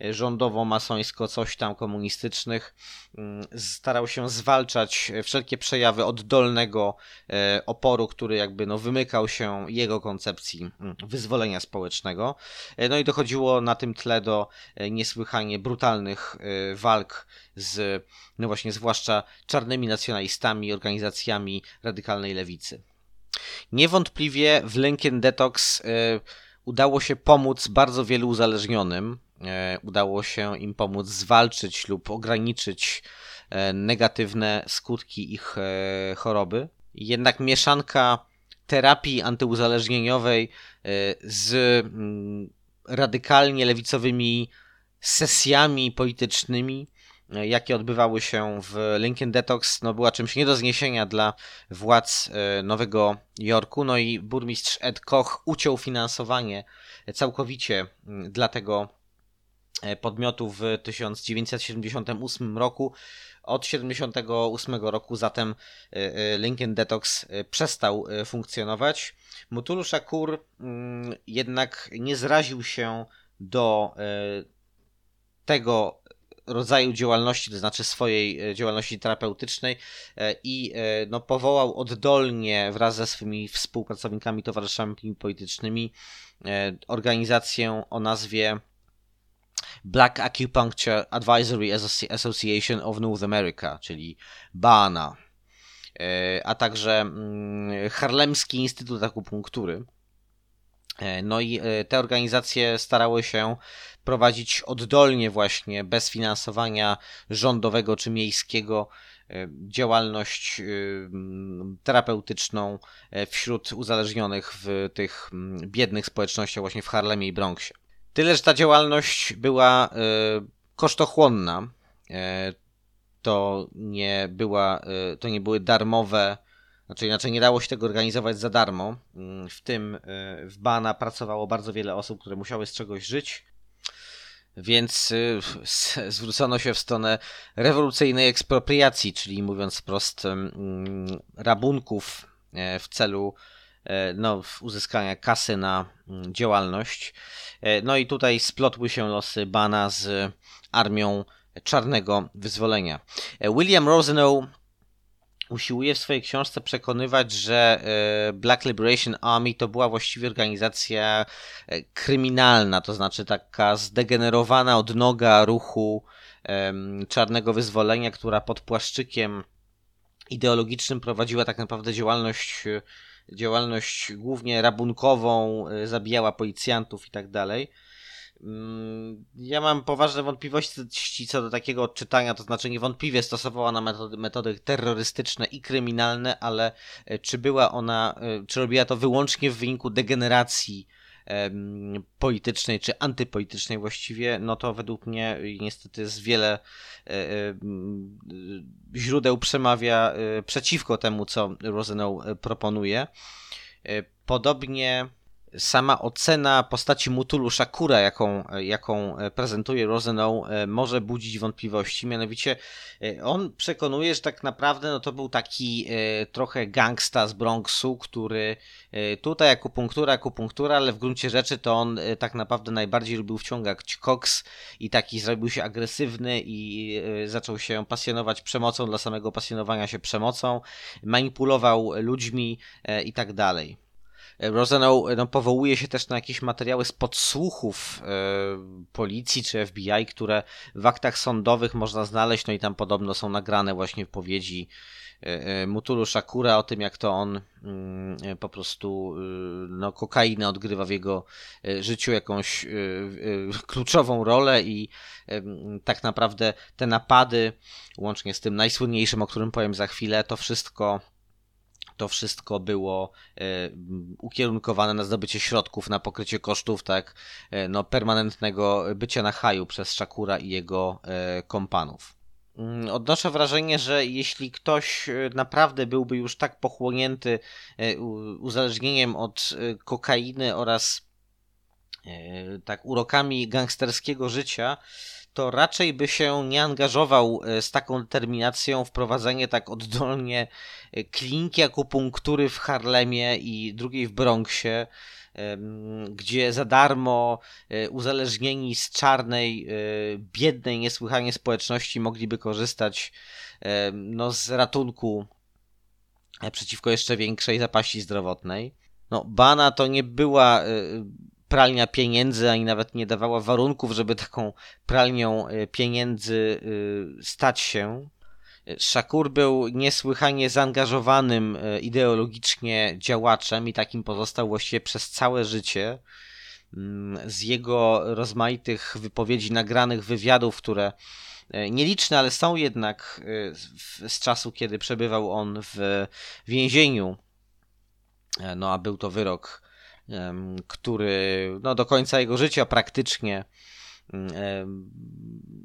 rządowo-masońsko, coś tam komunistycznych, mm, starał się zwalczać wszelkie przejawy oddolnego e, oporu, który jakby no, wymykał się jego koncepcji mm, wyzwolenia społecznego. E, no i dochodziło na tym tle do e, niesłychanie brutalnych walk z, no właśnie, zwłaszcza czarnymi nacjonalistami, organizacjami radykalnej lewicy. Niewątpliwie w Lincoln Detox udało się pomóc bardzo wielu uzależnionym, udało się im pomóc zwalczyć lub ograniczyć e, negatywne skutki ich e, choroby. Jednak mieszanka terapii antyuzależnieniowej z mm, radykalnie lewicowymi sesjami politycznymi, jakie odbywały się w Lincoln Detox, no była czymś nie do zniesienia dla władz Nowego Jorku. No i burmistrz Ed Koch uciął finansowanie całkowicie mm, dla tego E, podmiotu w 1978 roku. Od 1978 roku zatem e, e, Lincoln Detox przestał funkcjonować. Mutulu Shakur mm, jednak nie zraził się do tego rodzaju działalności, to znaczy swojej działalności terapeutycznej i no, powołał oddolnie wraz ze swoimi współpracownikami, towarzyszami politycznymi organizację o nazwie Black Acupuncture Advisory Association of North America, czyli BANA, e, a także mm, Harlemski Instytut Akupunktury. E, No i e, te organizacje starały się prowadzić oddolnie właśnie, bez finansowania rządowego czy miejskiego, działalność terapeutyczną wśród uzależnionych w tych biednych społecznościach właśnie w Harlemie i Bronxie. Tyle, że ta działalność była e, kosztochłonna. E, To nie, była, e, to nie były darmowe znaczy inaczej nie dało się tego organizować za darmo. Mm, W tym y, w Bana pracowało bardzo wiele osób, które musiały z czegoś żyć. Więc y, zwrócono się w stronę rewolucyjnej ekspropriacji, czyli mówiąc wprost, mm, rabunków w celu no, w uzyskania kasy na mm, działalność. E, No i tutaj splotły się losy Bana z armią czarnego wyzwolenia. E, William Rosenow usiłuje w swojej książce przekonywać, że e, Black Liberation Army to była właściwie organizacja e, kryminalna, to znaczy taka zdegenerowana od noga ruchu czarnego wyzwolenia, która pod płaszczykiem ideologicznym prowadziła tak naprawdę działalność, e, działalność głównie rabunkową, e, zabijała policjantów i tak dalej. Mm, Ja mam poważne wątpliwości co do takiego odczytania, to znaczy niewątpliwie stosowała ona metody, metody terrorystyczne i kryminalne, ale e, czy była ona, e, czy robiła to wyłącznie w wyniku degeneracji politycznej czy antypolitycznej właściwie, no to według mnie niestety z wiele e, e, źródeł przemawia e, przeciwko temu, co Rosenow e, proponuje. Podobnie sama ocena postaci Mutulu Shakura, jaką, jaką prezentuje Rosenow, e, może budzić wątpliwości. Mianowicie e, on przekonuje, że tak naprawdę no, to był taki e, trochę gangsta z Bronxu, który e, tutaj akupunktura, akupunktura, ale w gruncie rzeczy to on e, tak naprawdę najbardziej lubił wciągać koks i taki zrobił się agresywny i e, zaczął się pasjonować przemocą dla samego pasjonowania się przemocą, manipulował ludźmi e, i tak dalej. Rosenow no, powołuje się też na jakieś materiały z podsłuchów e, policji czy FBI, które w aktach sądowych można znaleźć, no i tam podobno są nagrane właśnie wypowiedzi e, e, Mutulu Shakura o tym, jak to on mm, po prostu no, odgrywa w jego życiu jakąś kluczową rolę i tak naprawdę te napady, łącznie z tym najsłynniejszym, o którym powiem za chwilę, to wszystko to wszystko było e, ukierunkowane na zdobycie środków, na pokrycie kosztów, tak, e, no, permanentnego bycia na haju przez Shakura i jego e, kompanów. Mm, Odnoszę wrażenie, że jeśli ktoś naprawdę byłby już tak pochłonięty uzależnieniem od kokainy oraz tak urokami gangsterskiego życia, to raczej by się nie angażował e, z taką determinacją w prowadzenie tak oddolnie e, kliniki akupunktury w Harlemie i drugiej w Bronxie, gdzie za darmo e, uzależnieni z czarnej, biednej niesłychanie społeczności mogliby korzystać no, z ratunku przeciwko jeszcze większej zapaści zdrowotnej. No, Bana to nie była pralnia pieniędzy, ani nawet nie dawała warunków, żeby taką pralnią e, pieniędzy e, stać się. Shakur był niesłychanie zaangażowanym e, ideologicznie działaczem i takim pozostał właściwie przez całe życie. Mm, Z jego rozmaitych wypowiedzi, nagranych wywiadów, które e, nieliczne, ale są jednak e, z- czasu, kiedy przebywał on w więzieniu. E, No a był to wyrok, który no, do końca jego życia praktycznie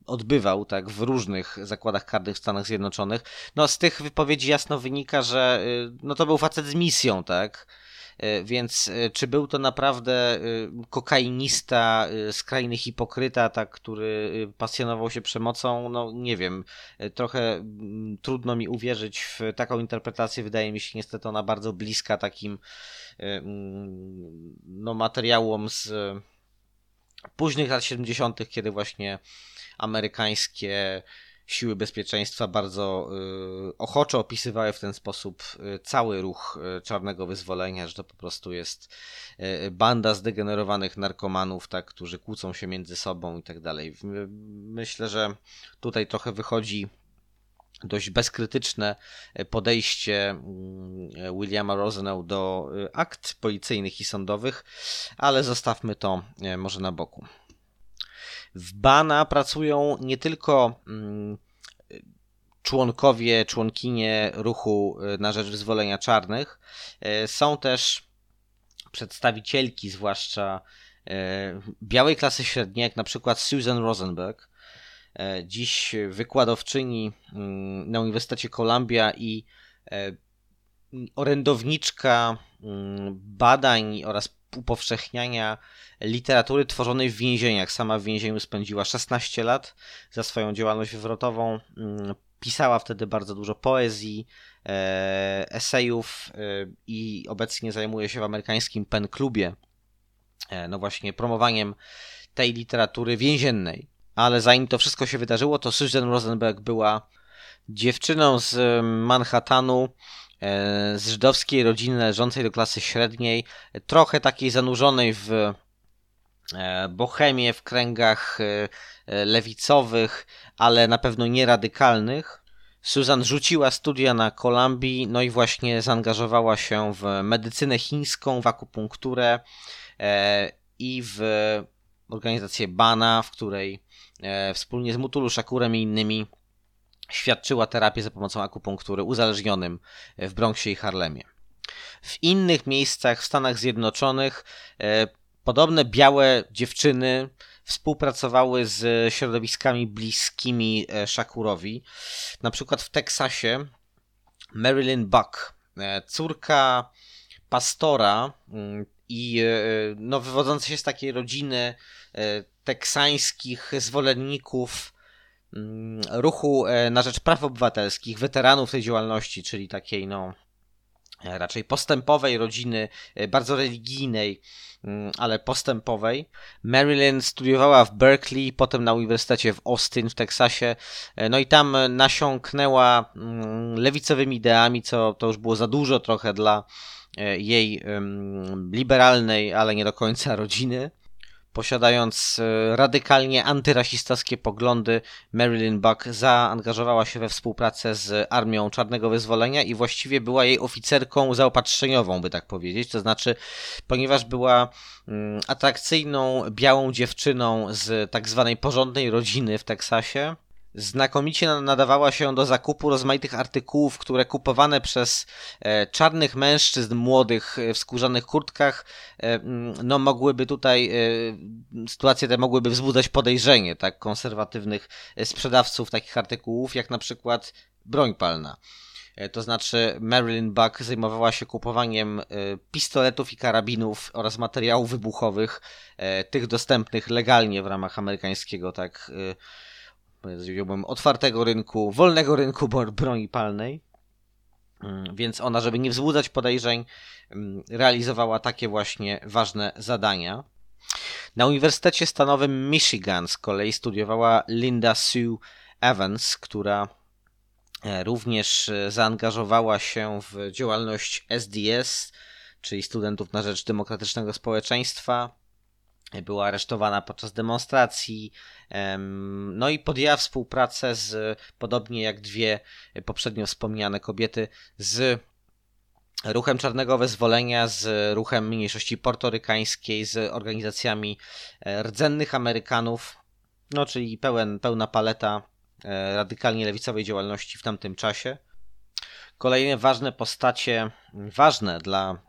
odbywał tak w różnych zakładach karnych w Stanach Zjednoczonych. No z tych wypowiedzi jasno wynika, że y, no to był facet z misją, tak? Y, Więc y, czy był to naprawdę y, kokainista, skrajny hipokryta, tak, który pasjonował się przemocą? No nie wiem. Trochę mm, trudno mi uwierzyć w taką interpretację. Wydaje mi się niestety ona bardzo bliska takim mm, no, materiałom z późnych lat 70., kiedy właśnie amerykańskie siły bezpieczeństwa bardzo y, ochoczo opisywały w ten sposób y, cały ruch y, czarnego wyzwolenia, że to po prostu jest banda zdegenerowanych narkomanów, tak, którzy kłócą się między sobą i tak dalej. Myślę, że tutaj trochę wychodzi dość bezkrytyczne podejście Williama Rosenau do akt policyjnych i sądowych, ale zostawmy to może na boku. W Bana pracują nie tylko mm, członkowie, członkinie ruchu y, na rzecz wyzwolenia czarnych, e, są też przedstawicielki, zwłaszcza e, białej klasy średniej, jak na przykład Susan Rosenberg, dziś wykładowczyni mm, na Uniwersytecie Columbia i orędowniczka mm, badań oraz upowszechniania literatury tworzonej w więzieniach. Sama w więzieniu spędziła 16 lat za swoją działalność wywrotową. Mm, pisała wtedy bardzo dużo poezji, e, esejów e, i obecnie zajmuje się w amerykańskim Pen Klubie, e, no właśnie promowaniem tej literatury więziennej. Ale zanim to wszystko się wydarzyło, to Susan Rosenberg była dziewczyną z Manhattanu, z żydowskiej rodziny należącej do klasy średniej, trochę takiej zanurzonej w bohemię, w kręgach lewicowych, ale na pewno nie radykalnych. Susan rzuciła studia na Kolumbii, no i właśnie zaangażowała się w medycynę chińską, w akupunkturę e, i w organizację BANA, w której e, wspólnie z Mutulu Shakurem i innymi świadczyła terapię za pomocą akupunktury uzależnionym w Bronxie i Harlemie. W innych miejscach w Stanach Zjednoczonych e, podobne białe dziewczyny współpracowały z środowiskami bliskimi e, Shakurowi. Na przykład w Teksasie Marilyn Buck, e, córka pastora mm, i no, wywodząca się z takiej rodziny teksańskich zwolenników ruchu na rzecz praw obywatelskich, weteranów tej działalności, czyli takiej no raczej postępowej rodziny, bardzo religijnej, Mm, ale postępowej. Marilyn studiowała w Berkeley, potem na Uniwersytecie w Austin w Teksasie, e, no i tam nasiąknęła mm, lewicowymi ideami, co to już było za dużo trochę dla e, jej liberalnej, ale nie do końca rodziny. Posiadając e, radykalnie antyrasistowskie poglądy, Marilyn Buck zaangażowała się we współpracę z Armią Czarnego Wyzwolenia i właściwie była jej oficerką zaopatrzeniową, by tak powiedzieć. To znaczy, ponieważ była mm, atrakcyjną, białą dziewczyną z tak zwanej porządnej rodziny w Teksasie, znakomicie nadawała się do zakupu rozmaitych artykułów, które kupowane przez e, czarnych mężczyzn młodych e, w skórzanych kurtkach, e, no mogłyby tutaj, sytuacje te mogłyby wzbudzać podejrzenie, tak, konserwatywnych sprzedawców takich artykułów, jak na przykład broń palna. To znaczy, Marilyn Buck zajmowała się kupowaniem pistoletów i karabinów oraz materiałów wybuchowych, tych dostępnych legalnie w ramach amerykańskiego, tak, powiedziałbym, otwartego rynku, wolnego rynku broni palnej. Mm, więc ona, żeby nie wzbudzać podejrzeń, mm, realizowała takie właśnie ważne zadania. Na Uniwersytecie Stanowym Michigan z kolei studiowała Linda Sue Evans, która e, również e, zaangażowała się w działalność SDS, czyli Studentów na Rzecz Demokratycznego Społeczeństwa była aresztowana podczas demonstracji, no i podjęła współpracę z, podobnie jak dwie poprzednio wspomniane kobiety, z ruchem Czarnego Wezwolenia, z ruchem mniejszości portorykańskiej, z organizacjami e, rdzennych Amerykanów, no czyli pełen, pełna paleta e, radykalnie lewicowej działalności w tamtym czasie. Kolejne ważne postacie, ważne dla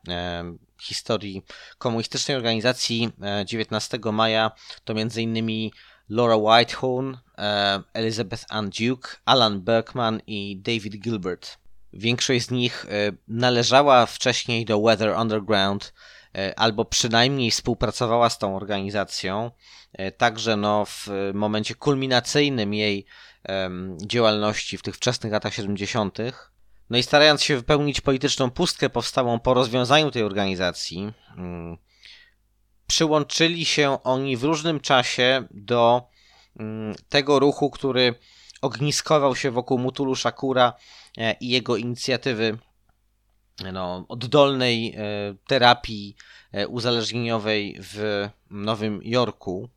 historii komunistycznej organizacji 19 e, maja to m.in. Laura Whitehorn, e, Elizabeth Ann Duke, Alan Berkman i David Gilbert. Większość z nich e, należała wcześniej do Weather Underground, albo przynajmniej współpracowała z tą organizacją. Także no, w momencie kulminacyjnym jej działalności w tych wczesnych latach 70. No i starając się wypełnić polityczną pustkę powstałą po rozwiązaniu tej organizacji, mm, przyłączyli się oni w różnym czasie do mm, tego ruchu, który ogniskował się wokół Mutulu Shakura e, i jego inicjatywy no, oddolnej e, terapii e, uzależnieniowej w Nowym Jorku.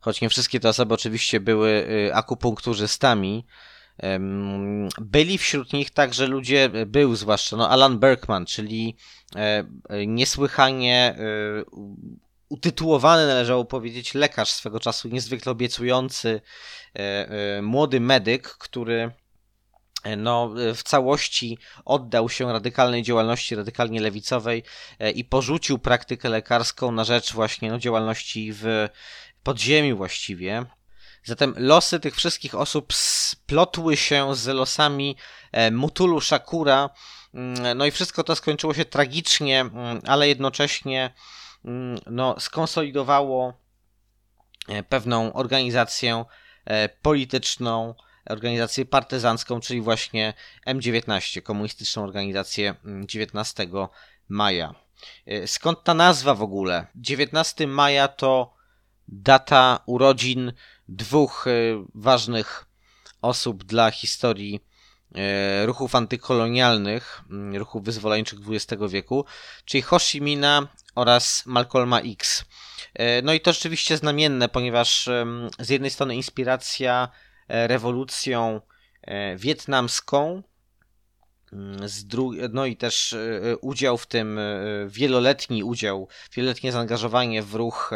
Choć nie wszystkie te osoby oczywiście były akupunkturzystami, Em, Byli wśród nich także ludzie, był zwłaszcza no Alan Berkman, czyli e, e, niesłychanie e, utytułowany, należało powiedzieć, lekarz swego czasu, niezwykle obiecujący, e, e, młody medyk, który e, no, e, w całości oddał się radykalnej działalności, radykalnie lewicowej e, i porzucił praktykę lekarską na rzecz właśnie no, działalności w podziemiu właściwie. Zatem losy tych wszystkich osób splotły się z losami e, Mutulu Shakura, Mm, no i wszystko to skończyło się tragicznie, mm, ale jednocześnie mm, no, skonsolidowało e, pewną organizację e, polityczną, organizację partyzancką, czyli właśnie M19, komunistyczną organizację mm, 19 maja. Skąd ta nazwa w ogóle? 19 maja to data urodzin dwóch e, ważnych osób dla historii e, ruchów antykolonialnych, mm, ruchów wyzwoleńczych XX wieku, czyli Ho Mina oraz Malcolma X. E, No i to rzeczywiście znamienne, ponieważ z jednej strony inspiracja rewolucją wietnamską, mm, no i też udział w tym, wieloletni udział, wieloletnie zaangażowanie w ruch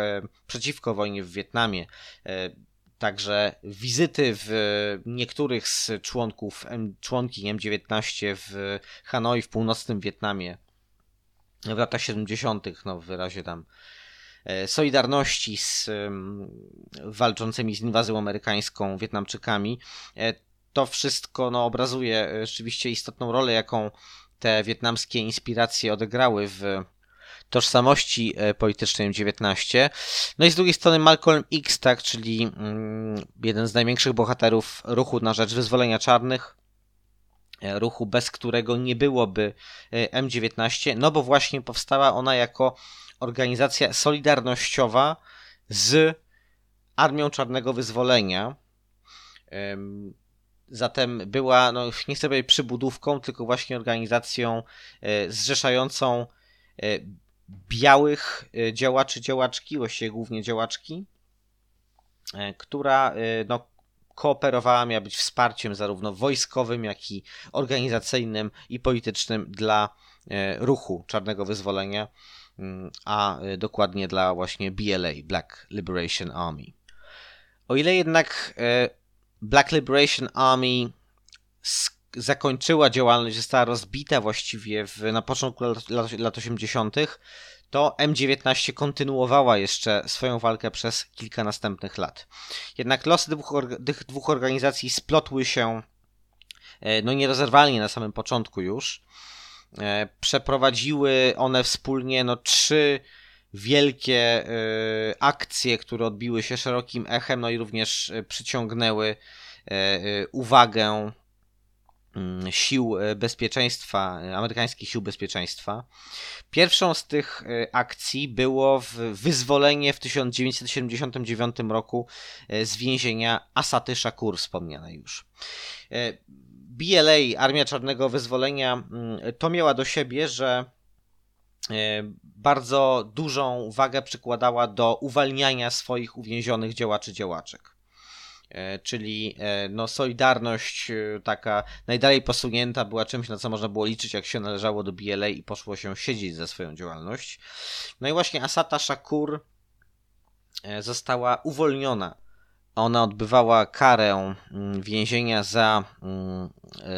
przeciwko wojnie w Wietnamie. E, Także wizyty w niektórych z członków, członki M19 w Hanoi, w północnym Wietnamie w latach 70., no w wyrazie tam e, solidarności z walczącymi z inwazją amerykańską Wietnamczykami. E, To wszystko no, obrazuje e, rzeczywiście istotną rolę, jaką te wietnamskie inspiracje odegrały w tożsamości e, politycznej M19. No i z drugiej strony Malcolm X, tak, czyli mm, jeden z największych bohaterów ruchu na rzecz wyzwolenia czarnych, e, ruchu, bez którego nie byłoby e, M19, no bo właśnie powstała ona jako organizacja solidarnościowa z Armią Czarnego Wyzwolenia. Em, Zatem była, no nie chcę powiedzieć przybudówką, tylko właśnie organizacją zrzeszającą białych e, działaczy, działaczki, właściwie głównie działaczki, e, która e, no, kooperowała, miała być wsparciem zarówno wojskowym, jak i organizacyjnym i politycznym dla ruchu Czarnego Wyzwolenia, mm, a dokładnie dla właśnie BLA, Black Liberation Army. O ile jednak Black Liberation Army zakończyła działalność, została rozbita właściwie w, na początku lat, lat, lat 80., to M19 kontynuowała jeszcze swoją walkę przez kilka następnych lat. Jednak losy dwóch, tych dwóch organizacji splotły się e, no nierozerwalnie na samym początku już. E, Przeprowadziły one wspólnie no, trzy wielkie e, akcje, które odbiły się szerokim echem, no i również przyciągnęły uwagę sił e, bezpieczeństwa, e, amerykańskich sił bezpieczeństwa. Pierwszą z tych e, akcji było wyzwolenie w 1979 roku z więzienia Asaty Shakur, wspomnianej już. BLA, Armia Czarnego Wyzwolenia, mm, to miała do siebie, że bardzo dużą wagę przykładała do uwalniania swoich uwięzionych działaczy działaczek. E, Czyli e, no, solidarność e, taka najdalej posunięta była czymś, na co można było liczyć, jak się należało do BLA i poszło się siedzieć za swoją działalność. No i właśnie Asata Shakur została uwolniona. Ona odbywała karę mm, więzienia za mm,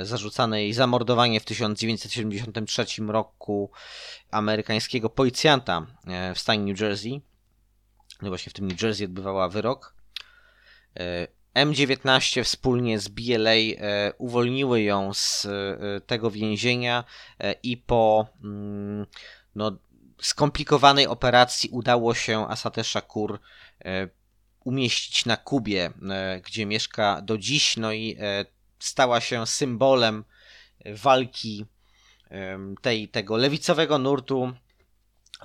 zarzucane jej zamordowanie w 1973 roku amerykańskiego policjanta w stanie New Jersey. No właśnie w tym New Jersey odbywała wyrok. E, M19 wspólnie z BLA e, uwolniły ją z e, tego więzienia e, i po mm, no, skomplikowanej operacji udało się Asatę Shakur umieścić na Kubie, gdzie mieszka do dziś, no i stała się symbolem walki tej, tego lewicowego nurtu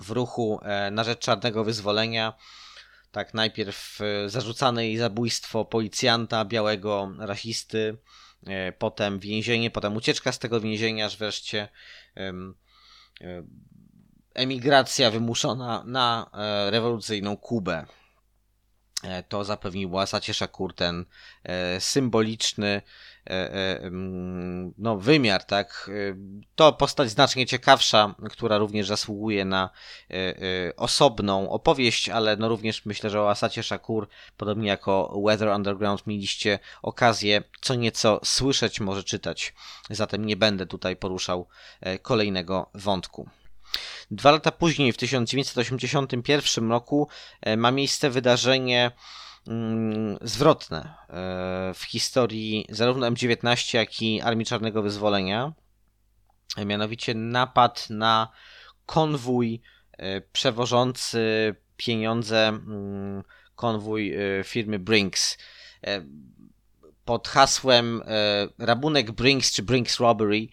w ruchu na rzecz czarnego wyzwolenia. Tak, najpierw e, zarzucane jej zabójstwo policjanta, białego rasisty, e, potem więzienie, potem ucieczka z tego więzienia, aż wreszcie e, emigracja wymuszona na rewolucyjną Kubę. To zapewniło Asacie Shakur ten symboliczny no, wymiar, tak? E, To postać znacznie ciekawsza, która również zasługuje na e, e, osobną opowieść, ale no również myślę, że o Asacie Shakur, podobnie jako Weather Underground, mieliście okazję co nieco słyszeć, może czytać. Zatem nie będę tutaj poruszał e, kolejnego wątku. Dwa lata później, w 1981 roku, e, ma miejsce wydarzenie zwrotne e, w historii zarówno M19, jak i Armii Czarnego Wyzwolenia. Mianowicie napad na konwój e, przewożący pieniądze, mm, konwój e, firmy Brinks. Pod hasłem rabunek Brinks czy Brinks Robbery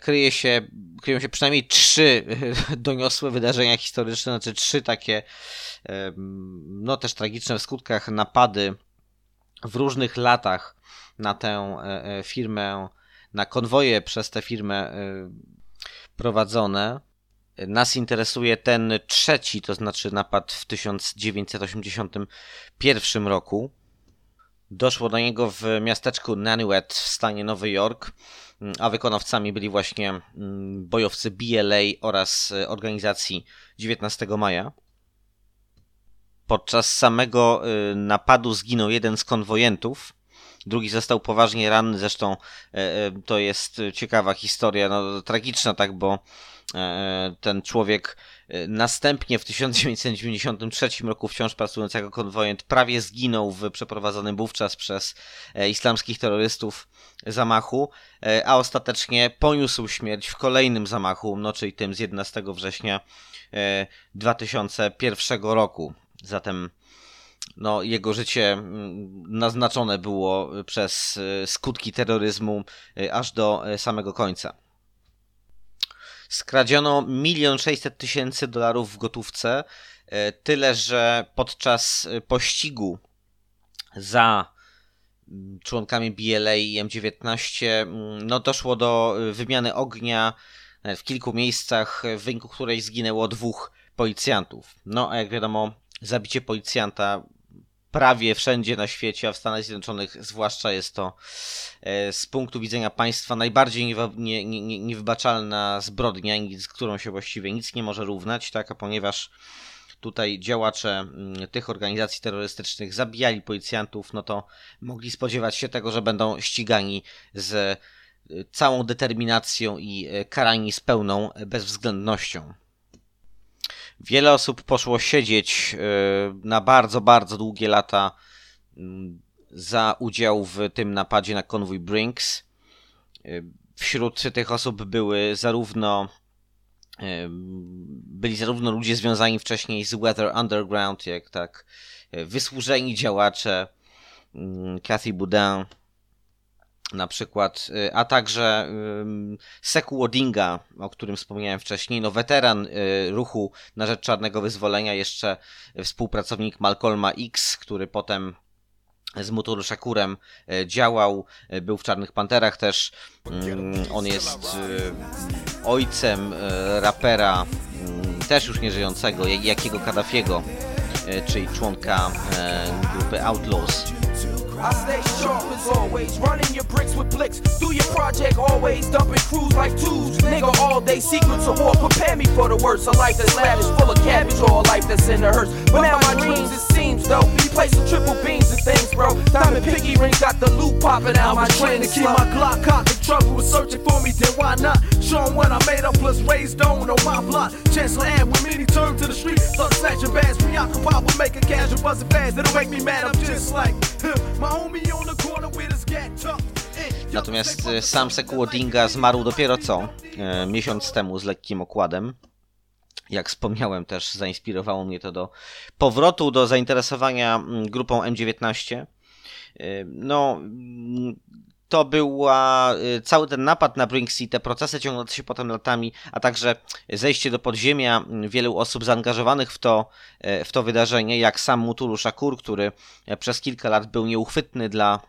kryje się, kryją się przynajmniej trzy e, (laughs) doniosłe wydarzenia historyczne, znaczy trzy takie e, no też tragiczne w skutkach napady w różnych latach na tę e, e, firmę, na konwoje przez tę firmę e, prowadzone. Nas interesuje ten trzeci, to znaczy napad w 1981 roku. Doszło do niego w miasteczku Nanuet w stanie Nowy Jork, a wykonawcami byli właśnie mm, bojowcy BLA oraz e, organizacji 19 maja. Podczas samego y, napadu zginął jeden z konwojentów, drugi został poważnie ranny, zresztą e, e, to jest ciekawa historia, no tragiczna tak, bo e, ten człowiek następnie w 1993 roku wciąż pracując jako konwojent prawie zginął w przeprowadzonym wówczas przez islamskich terrorystów zamachu, a ostatecznie poniósł śmierć w kolejnym zamachu, no czyli tym z 11 września e, 2001 roku. Zatem no, jego życie mm, naznaczone było przez e, skutki terroryzmu e, aż do e, samego końca. Skradziono milion sześćset tysięcy dolarów w gotówce, tyle że podczas pościgu za mm, członkami BLA i M19 mm, no, doszło do wymiany ognia w kilku miejscach, w wyniku której zginęło dwóch policjantów. No a jak wiadomo, zabicie policjanta prawie wszędzie na świecie, a w Stanach Zjednoczonych zwłaszcza jest to e, z punktu widzenia państwa najbardziej niewybaczalna zbrodnia, z którą się właściwie nic nie może równać, tak, a ponieważ tutaj działacze mm, tych organizacji terrorystycznych zabijali policjantów, no to mogli spodziewać się tego, że będą ścigani z y, całą determinacją i y, karani z pełną bezwzględnością. Wiele osób poszło siedzieć y, na bardzo, bardzo długie lata mm, za udział w tym napadzie na konwój Brinks. Y, Wśród tych osób były zarówno y, byli zarówno ludzie związani wcześniej z Weather Underground, jak tak wysłużeni działacze, mm, Cathy Boudin na przykład, y, a także ym, Seku Odinga, o którym wspomniałem wcześniej, no weteran y, ruchu na rzecz czarnego wyzwolenia, jeszcze współpracownik Malcolma X, który potem z Muturu Shakurem y, działał, y, był w Czarnych Panterach też. Ym, On jest y, ojcem y, rapera, y, też już nieżyjącego, Jak- Jakiego Kaddafiego, y, czyli członka y, grupy Outlaws. I stay sharp as always, running your bricks with blicks. Do your project always, dumping crews like twos. Nigga, all day secrets of war. Prepare me for the worst. A life that's lavish, full of cabbage, or a life that's in the hearse. But now my dreams, it seems though, be placing triple beams and things, bro. Diamond piggy ring got the loot popping out my Trying train to keep my Glock cocked. If trouble was searching for me, then why not? Show what I made up, plus raised on on my block. Chancellor with me, he turned to the street. Start snatching bags, preoccupied with making cash busting fast. It'll make me mad, I'm just like my tucked. in. Natomiast e, sam Seku Odinga zmarł dopiero co? E, miesiąc temu z lekkim okładem. Jak wspomniałem, też zainspirowało mnie to do powrotu do zainteresowania mm, grupą M19. E, No, mm, to była y, cały ten napad na Brinks i te procesy ciągnące się potem latami, a także zejście do podziemia mm, wielu osób zaangażowanych w to, e, w to wydarzenie, jak sam Mutulu Shakur, który e, przez kilka lat był nieuchwytny dla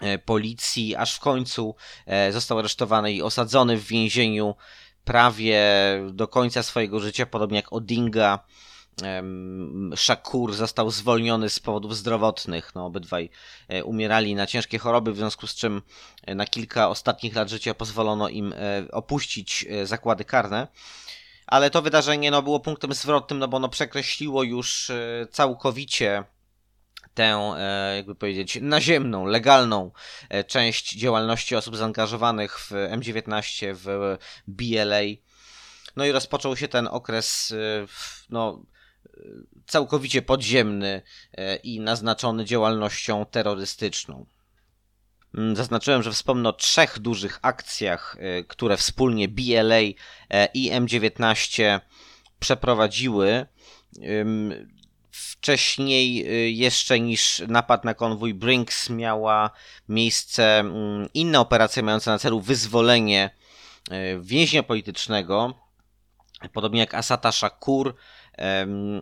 e, policji, aż w końcu e, został aresztowany i osadzony w więzieniu prawie do końca swojego życia, podobnie jak Odinga. Shakur został zwolniony z powodów zdrowotnych. No, obydwaj e, umierali na ciężkie choroby, w związku z czym e, na kilka ostatnich lat życia pozwolono im e, opuścić zakłady karne. Ale to wydarzenie no, było punktem zwrotnym, no bo ono przekreśliło już całkowicie tę, jakby powiedzieć, naziemną, legalną część działalności osób zaangażowanych w M19, w BLA. No i rozpoczął się ten okres, no, całkowicie podziemny e, i naznaczony działalnością terrorystyczną. Mm, Zaznaczyłem, że wspomnę o trzech dużych akcjach, e, które wspólnie BLA e, i M19 przeprowadziły. Wcześniej jeszcze niż napad na konwój Brinks miała miejsce mm, inna operacja mająca na celu wyzwolenie więźnia politycznego, podobnie jak Asata Shakur,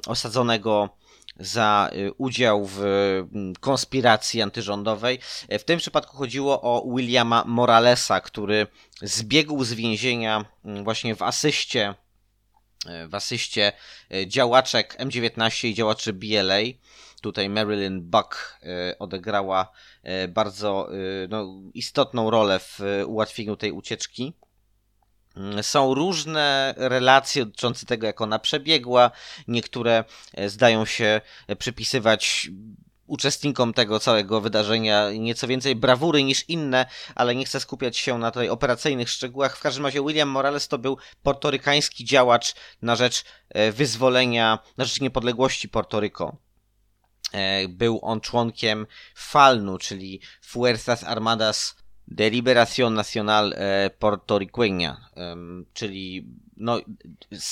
osadzonego za y, udział w mm, konspiracji antyrządowej. W tym przypadku chodziło o Williama Moralesa, który zbiegł z więzienia mm, właśnie w asyście w asyście e, działaczek M19 i działaczy BLA. Tutaj Marilyn Buck odegrała bardzo no, istotną rolę w ułatwieniu tej ucieczki. Mm, Są różne relacje dotyczące tego, jak ona przebiegła. Niektóre e, zdają się e, przypisywać uczestnikom tego całego wydarzenia nieco więcej brawury niż inne, ale nie chcę skupiać się na tutaj operacyjnych szczegółach. W każdym razie William Morales to był portorykański działacz na rzecz e, wyzwolenia, na rzecz niepodległości Portoryko. E, Był on członkiem FALNU, czyli Fuerzas Armadas de Liberación Nacional e, Portoriqueña, em, czyli no,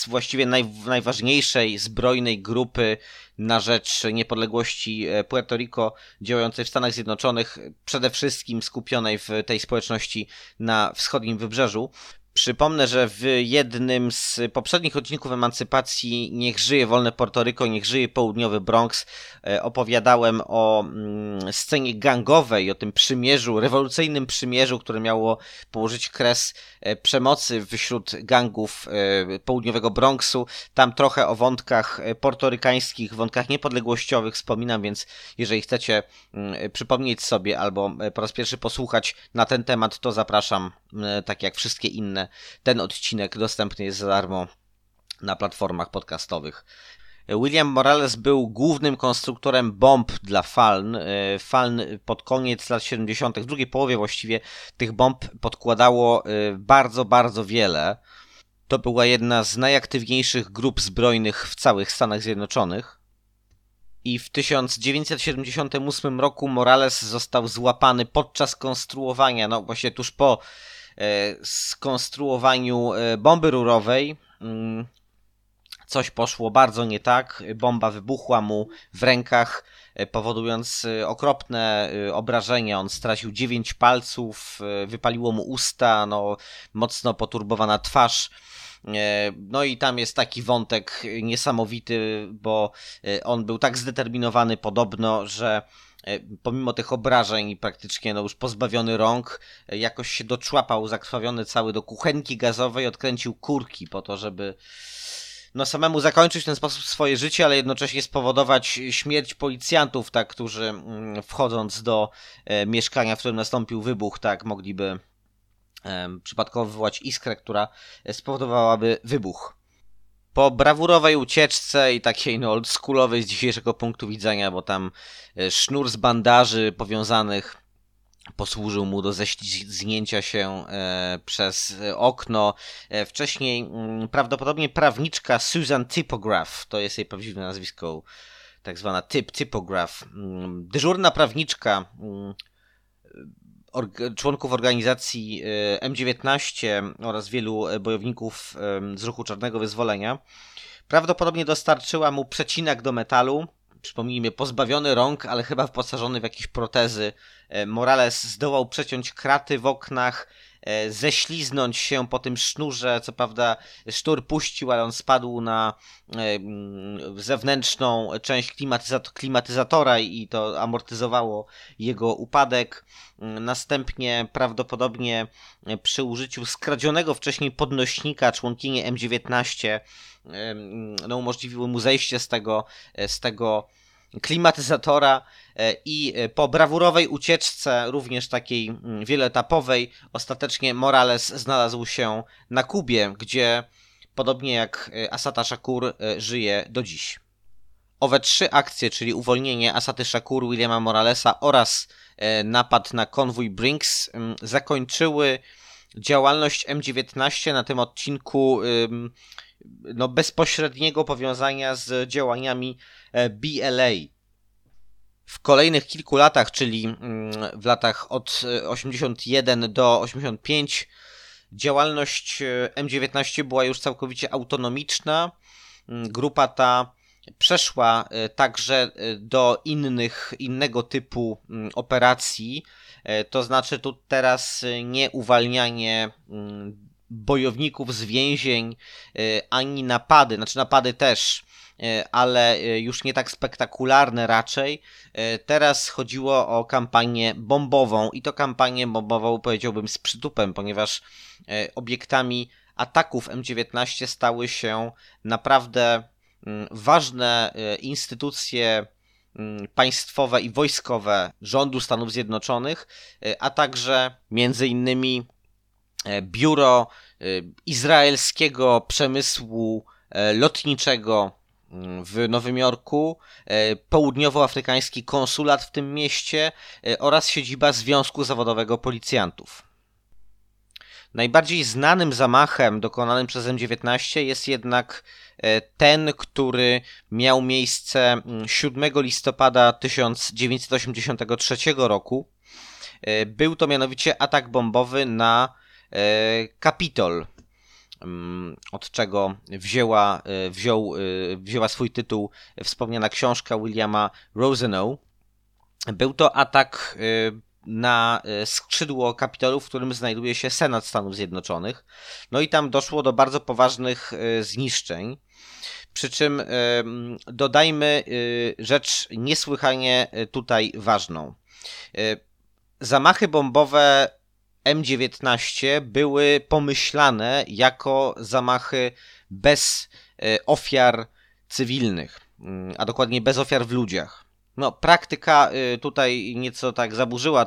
właściwie naj, najważniejszej zbrojnej grupy na rzecz niepodległości e, Puerto Rico działającej w Stanach Zjednoczonych, przede wszystkim skupionej w tej społeczności na wschodnim wybrzeżu. Przypomnę, że w jednym z poprzednich odcinków Emancypacji Niech żyje wolne Portoryko, niech żyje południowy Bronx e, opowiadałem o mm, scenie gangowej, o tym przymierzu, rewolucyjnym przymierzu, które miało położyć kres e, przemocy wśród gangów e, południowego Bronxu. Tam trochę o wątkach portorykańskich, wątkach niepodległościowych wspominam, więc jeżeli chcecie mm, przypomnieć sobie albo po raz pierwszy posłuchać na ten temat, to zapraszam, tak jak wszystkie inne. Ten odcinek dostępny jest za darmo na platformach podcastowych. William Morales był głównym konstruktorem bomb dla Faln. E, Faln pod koniec lat 70., w drugiej połowie właściwie, tych bomb podkładało e, bardzo, bardzo wiele. To była jedna z najaktywniejszych grup zbrojnych w całych Stanach Zjednoczonych. I w 1978 roku Morales został złapany podczas konstruowania, no właśnie tuż po skonstruowaniu e, bomby rurowej. Mm, Coś poszło bardzo nie tak. Bomba wybuchła mu w rękach, e, powodując e, okropne e, obrażenia. On stracił 9 palców, e, wypaliło mu usta, no, mocno poturbowana twarz. E, No i tam jest taki wątek niesamowity, bo e, on był tak zdeterminowany podobno, że e, pomimo tych obrażeń praktycznie no już pozbawiony rąk, e, jakoś się doczłapał zakrwawiony cały do kuchenki gazowej, odkręcił kurki po to, żeby no samemu zakończyć w ten sposób swoje życie, ale jednocześnie spowodować śmierć policjantów, tak, którzy mm, wchodząc do e, mieszkania, w którym nastąpił wybuch, tak, mogliby przypadkowo wywołać iskrę, która e, spowodowałaby wybuch. Po brawurowej ucieczce i takiej no oldschoolowej z dzisiejszego punktu widzenia, bo tam e, sznur z bandaży powiązanych posłużył mu do ześlizgnięcia się e, przez e, okno. Wcześniej mm, prawdopodobnie prawniczka Susan Typograph, to jest jej prawdziwe nazwisko, tak zwana typ, typograph, mm, dyżurna prawniczka mm, członków organizacji e, M19 oraz wielu e, bojowników z ruchu Czarnego Wyzwolenia, prawdopodobnie dostarczyła mu przecinak do metalu, przypomnijmy, pozbawiony rąk, ale chyba wyposażony w jakieś protezy. E, Morales zdołał przeciąć kraty w oknach ześliznąć się po tym sznurze. Co prawda, sznur puścił, ale on spadł na e, mm, zewnętrzną część klimatyzat- klimatyzatora i to amortyzowało jego upadek. Mm, Następnie prawdopodobnie e, przy użyciu skradzionego wcześniej podnośnika członkinie M19 em, no, umożliwiły mu zejście z tego, e, z tego klimatyzatora e, i e, po brawurowej ucieczce, również takiej mm, wieloetapowej, ostatecznie Morales znalazł się na Kubie, gdzie podobnie jak e, Asata Shakur żyje do dziś. Owe trzy akcje, czyli uwolnienie Asaty Shakur, Williama Moralesa oraz napad na konwój Brinks, mm, zakończyły działalność M19 na tym odcinku no, bezpośredniego powiązania z działaniami BLA. W kolejnych kilku latach, czyli mm, w latach od e, 81 do 85, działalność e, M19 była już całkowicie autonomiczna. Mm, Grupa ta przeszła e, także e, do innych, innego typu mm, operacji. E, To znaczy tu teraz e, nie uwalnianie bojowników z więzień, e, ani napady, znaczy napady też, e, ale e, już nie tak spektakularne raczej. E, Teraz chodziło o kampanię bombową i to kampanię bombową powiedziałbym z przytupem, ponieważ e, obiektami ataków M19 stały się naprawdę mm, ważne e, instytucje mm, państwowe i wojskowe rządu Stanów Zjednoczonych, e, a także między innymi e, biuro e, izraelskiego przemysłu e, lotniczego w Nowym Jorku, e, południowoafrykański konsulat w tym mieście e, oraz siedziba Związku Zawodowego Policjantów. Najbardziej znanym zamachem dokonanym przez M19 jest jednak e, ten, który miał miejsce mm, 7 listopada 1983 roku. Był to mianowicie atak bombowy na Kapitol, mm, od czego wzięła, e, wziął, e, wzięła swój tytuł wspomniana książka Williama Rosenow. Był to atak e, na skrzydło Kapitolu, w którym znajduje się Senat Stanów Zjednoczonych. No i tam doszło do bardzo poważnych zniszczeń. Przy czym dodajmy rzecz niesłychanie tutaj ważną. Zamachy bombowe M19 były pomyślane jako zamachy bez e, ofiar cywilnych, mm, a dokładnie bez ofiar w ludziach. No, praktyka y, tutaj nieco tak zaburzyła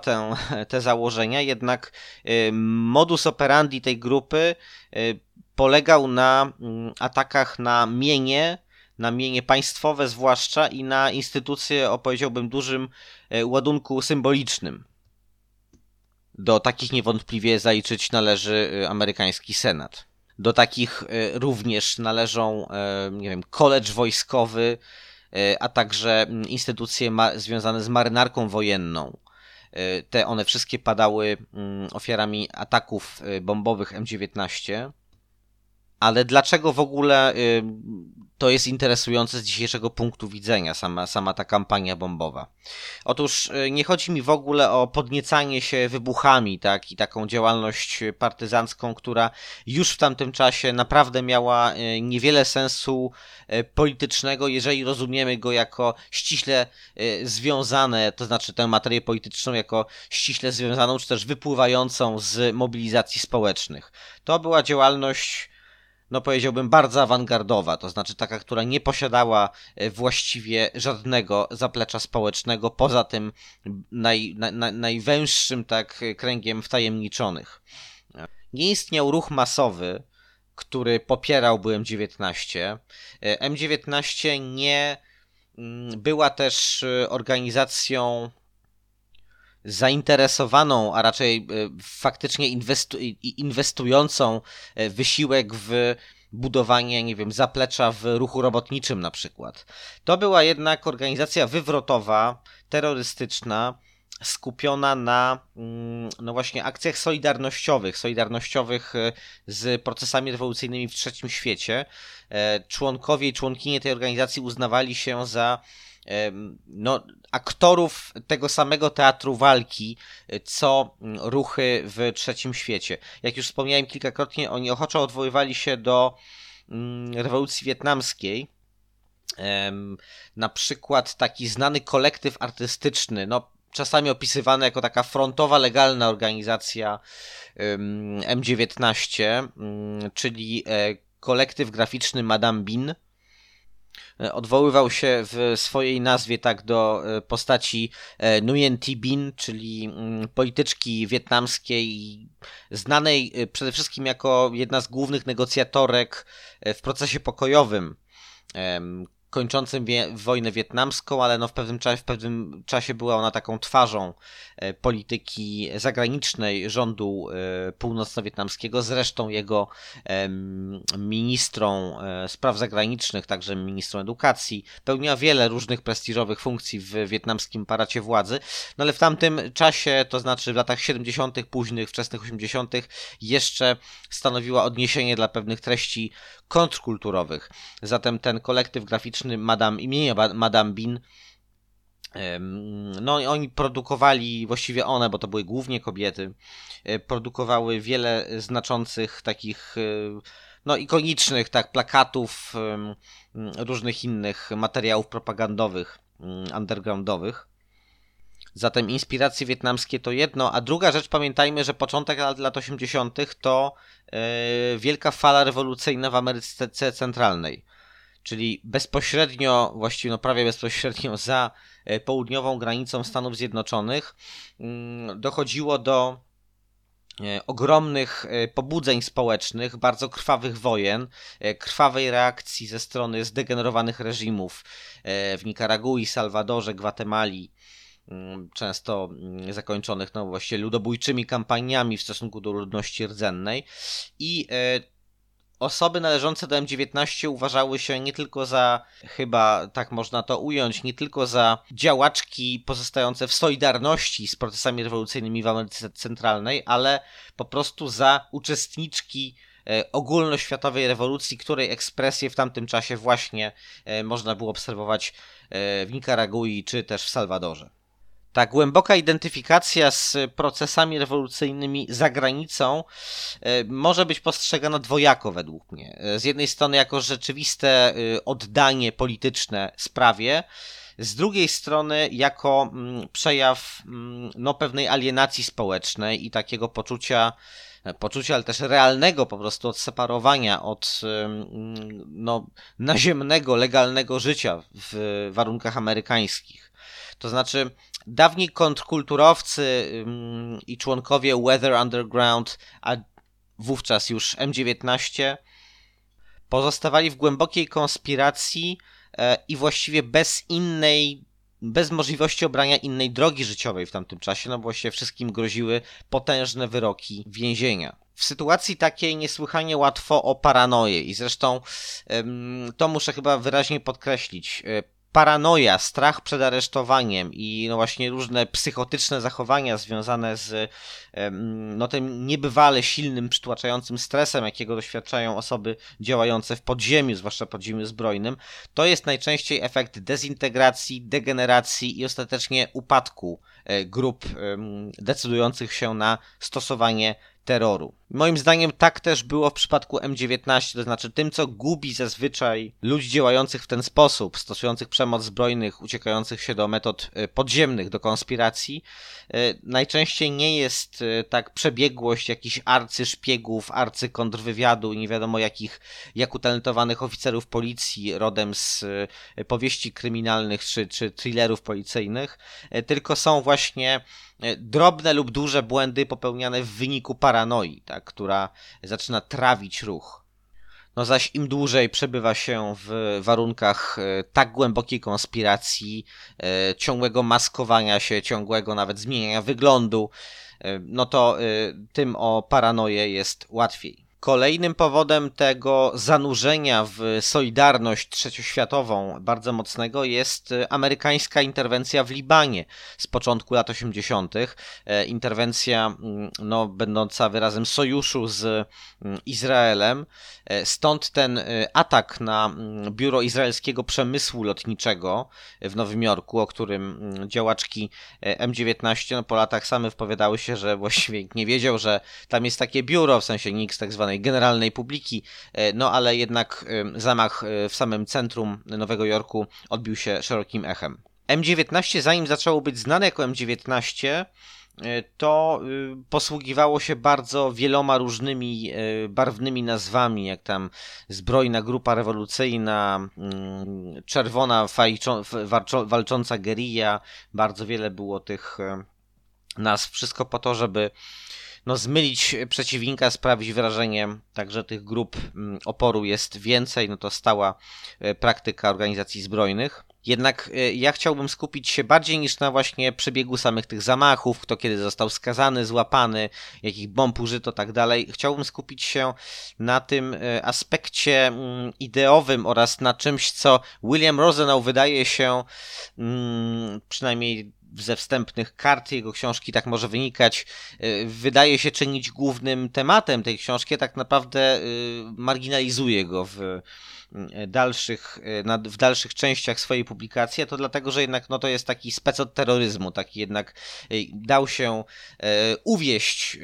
te założenia, jednak y, modus operandi tej grupy polegał na mm, atakach na mienie, na mienie państwowe zwłaszcza i na instytucje o powiedziałbym dużym ładunku symbolicznym. Do takich niewątpliwie zaliczyć należy y, amerykański Senat. Do takich y, również należą, y, nie wiem, college wojskowy, a także mm, instytucje związane z marynarką wojenną. Te one wszystkie padały mm, ofiarami ataków bombowych M19. Ale dlaczego w ogóle to jest interesujące z dzisiejszego punktu widzenia, sama, sama ta kampania bombowa? Otóż y, nie chodzi mi w ogóle o podniecanie się wybuchami, tak, i taką działalność partyzancką, która już w tamtym czasie naprawdę miała y, niewiele sensu y, politycznego, jeżeli rozumiemy go jako ściśle związane, to znaczy tę materię polityczną jako ściśle związaną, czy też wypływającą z mobilizacji społecznych. To była działalność no powiedziałbym, bardzo awangardowa, to znaczy taka, która nie posiadała e, właściwie żadnego zaplecza społecznego poza tym naj, na, na, najwęższym tak kręgiem wtajemniczonych. Nie istniał ruch masowy, który popierałby M19. E, M19 nie mm, była też e, organizacją zainteresowaną, a raczej e, faktycznie inwestu inwestującą e, wysiłek w budowanie, nie wiem, zaplecza w ruchu robotniczym na przykład. To była jednak organizacja wywrotowa, terrorystyczna, skupiona na mm, no właśnie akcjach solidarnościowych, solidarnościowych e, z procesami rewolucyjnymi w trzecim świecie. Członkowie i członkinie tej organizacji uznawali się za no, aktorów tego samego teatru walki, e, co ruchy w trzecim świecie. Jak już wspomniałem kilkakrotnie, oni ochoczo odwoływali się do rewolucji wietnamskiej. Na przykład taki znany kolektyw artystyczny, no czasami opisywany jako taka frontowa, legalna organizacja em, M19, mm, czyli e, kolektyw graficzny Madame Bin. E, Odwoływał się w swojej nazwie tak do e, postaci e, Nguyen Thi Binh, czyli mm, polityczki wietnamskiej, znanej przede wszystkim jako jedna z głównych negocjatorek w procesie pokojowym kończącym wie, wojnę wietnamską, ale no w pewnym czasie, w pewnym czasie była ona taką twarzą e, polityki zagranicznej rządu e, północno-wietnamskiego, zresztą jego ministrą e, spraw zagranicznych, także ministrą edukacji. Pełniła wiele różnych prestiżowych funkcji w wietnamskim paracie władzy, no ale w tamtym czasie, to znaczy w latach 70., późnych, wczesnych 80., jeszcze stanowiła odniesienie dla pewnych treści kontrkulturowych. Zatem ten kolektyw graficzny Madame, imienia Madame Bin No, oni produkowali, właściwie one, bo to były głównie kobiety, e, produkowały wiele znaczących takich, e, no, ikonicznych, tak, plakatów, różnych innych materiałów propagandowych, undergroundowych. Zatem inspiracje wietnamskie to jedno, a druga rzecz, pamiętajmy, że początek lat, lat 80. to e, wielka fala rewolucyjna w Ameryce Centralnej czyli bezpośrednio, właściwie no prawie bezpośrednio za e, południową granicą Stanów Zjednoczonych, mm, dochodziło do e, ogromnych pobudzeń społecznych, bardzo krwawych wojen, krwawej reakcji ze strony zdegenerowanych reżimów w Nikaragui, Salwadorze, Gwatemali, często mm, zakończonych no właściwie ludobójczymi kampaniami w stosunku do ludności rdzennej i e, osoby należące do M19 uważały się nie tylko za, chyba tak można to ująć, nie tylko za działaczki pozostające w solidarności z procesami rewolucyjnymi w Ameryce Centralnej, ale po prostu za uczestniczki e, ogólnoświatowej rewolucji, której ekspresję w tamtym czasie właśnie e, można było obserwować w Nikaragui czy też w Salwadorze. Ta głęboka identyfikacja z procesami rewolucyjnymi za granicą e, może być postrzegana dwojako według mnie. E, Z jednej strony jako rzeczywiste e, oddanie polityczne sprawie, z drugiej strony jako mm, przejaw mm, no, pewnej alienacji społecznej i takiego poczucia, e, poczucia, ale też realnego po prostu odseparowania od no, naziemnego, legalnego życia w warunkach amerykańskich. To znaczy, dawni kontrkulturowcy i członkowie Weather Underground, a wówczas już M19, pozostawali w głębokiej konspiracji e, i właściwie bez innej, bez możliwości obrania innej drogi życiowej w tamtym czasie, no bo właściwie wszystkim groziły potężne wyroki więzienia. W sytuacji takiej niesłychanie łatwo o paranoję i zresztą to muszę chyba wyraźnie podkreślić. Paranoja, strach przed aresztowaniem i no właśnie różne psychotyczne zachowania związane z no tym niebywale silnym, przytłaczającym stresem, jakiego doświadczają osoby działające w podziemiu, zwłaszcza podziemiu zbrojnym, to jest najczęściej efekt dezintegracji, degeneracji i ostatecznie upadku grup em, decydujących się na stosowanie terroru. Moim zdaniem tak też było w przypadku M19, to znaczy tym, co gubi zazwyczaj ludzi działających w ten sposób, stosujących przemoc zbrojnych, uciekających się do metod e, podziemnych, do konspiracji, e, najczęściej nie jest e, tak przebiegłość jakichś arcyszpiegów, arcykontrwywiadu nie wiadomo jakich, jak utalentowanych oficerów policji rodem z e, powieści kryminalnych czy, czy thrillerów policyjnych, e, tylko są właśnie e, drobne lub duże błędy popełniane w wyniku paranoi, tak, która zaczyna trawić ruch. No zaś im dłużej przebywa się w warunkach e, tak głębokiej konspiracji, e, ciągłego maskowania się, ciągłego nawet zmieniania wyglądu, no to tym o paranoję jest łatwiej. Kolejnym powodem tego zanurzenia w solidarność trzecioświatową bardzo mocnego jest e, amerykańska interwencja w Libanie z początku lat 80. E, Interwencja mm, no, będąca wyrazem sojuszu z mm, Izraelem. E, Stąd ten atak na mm, biuro izraelskiego przemysłu lotniczego w Nowym Jorku, o którym działaczki e, M19 no, po latach same wypowiadały się, że (laughs) właściwie nie wiedział, że tam jest takie biuro, w sensie nikt z tak zwanej generalnej publiki, e, no ale jednak zamach e, w samym centrum Nowego Jorku odbił się szerokim echem. M19, zanim zaczęło być znane jako M19, e, to y, posługiwało się bardzo wieloma różnymi barwnymi nazwami, jak tam zbrojna grupa rewolucyjna, mm, czerwona walcząca gerilla, bardzo wiele było tych nazw, wszystko po to, żeby no, zmylić przeciwnika, sprawić wrażenie, także tych grup mm, oporu jest więcej, no to stała e, praktyka organizacji zbrojnych. Jednak e, ja chciałbym skupić się bardziej niż na właśnie przebiegu samych tych zamachów, kto kiedy został skazany, złapany, jakich bomb użyto, tak dalej. Chciałbym skupić się na tym e, aspekcie mm, ideowym oraz na czymś, co William Rosenau wydaje się, mm, przynajmniej ze wstępnych kart jego książki tak może wynikać, y, wydaje się czynić głównym tematem tej książki, a tak naprawdę y, marginalizuje go w y, dalszych, w dalszych częściach swojej publikacji, to dlatego, że jednak no, to jest taki spec od terroryzmu, taki jednak dał się uwieść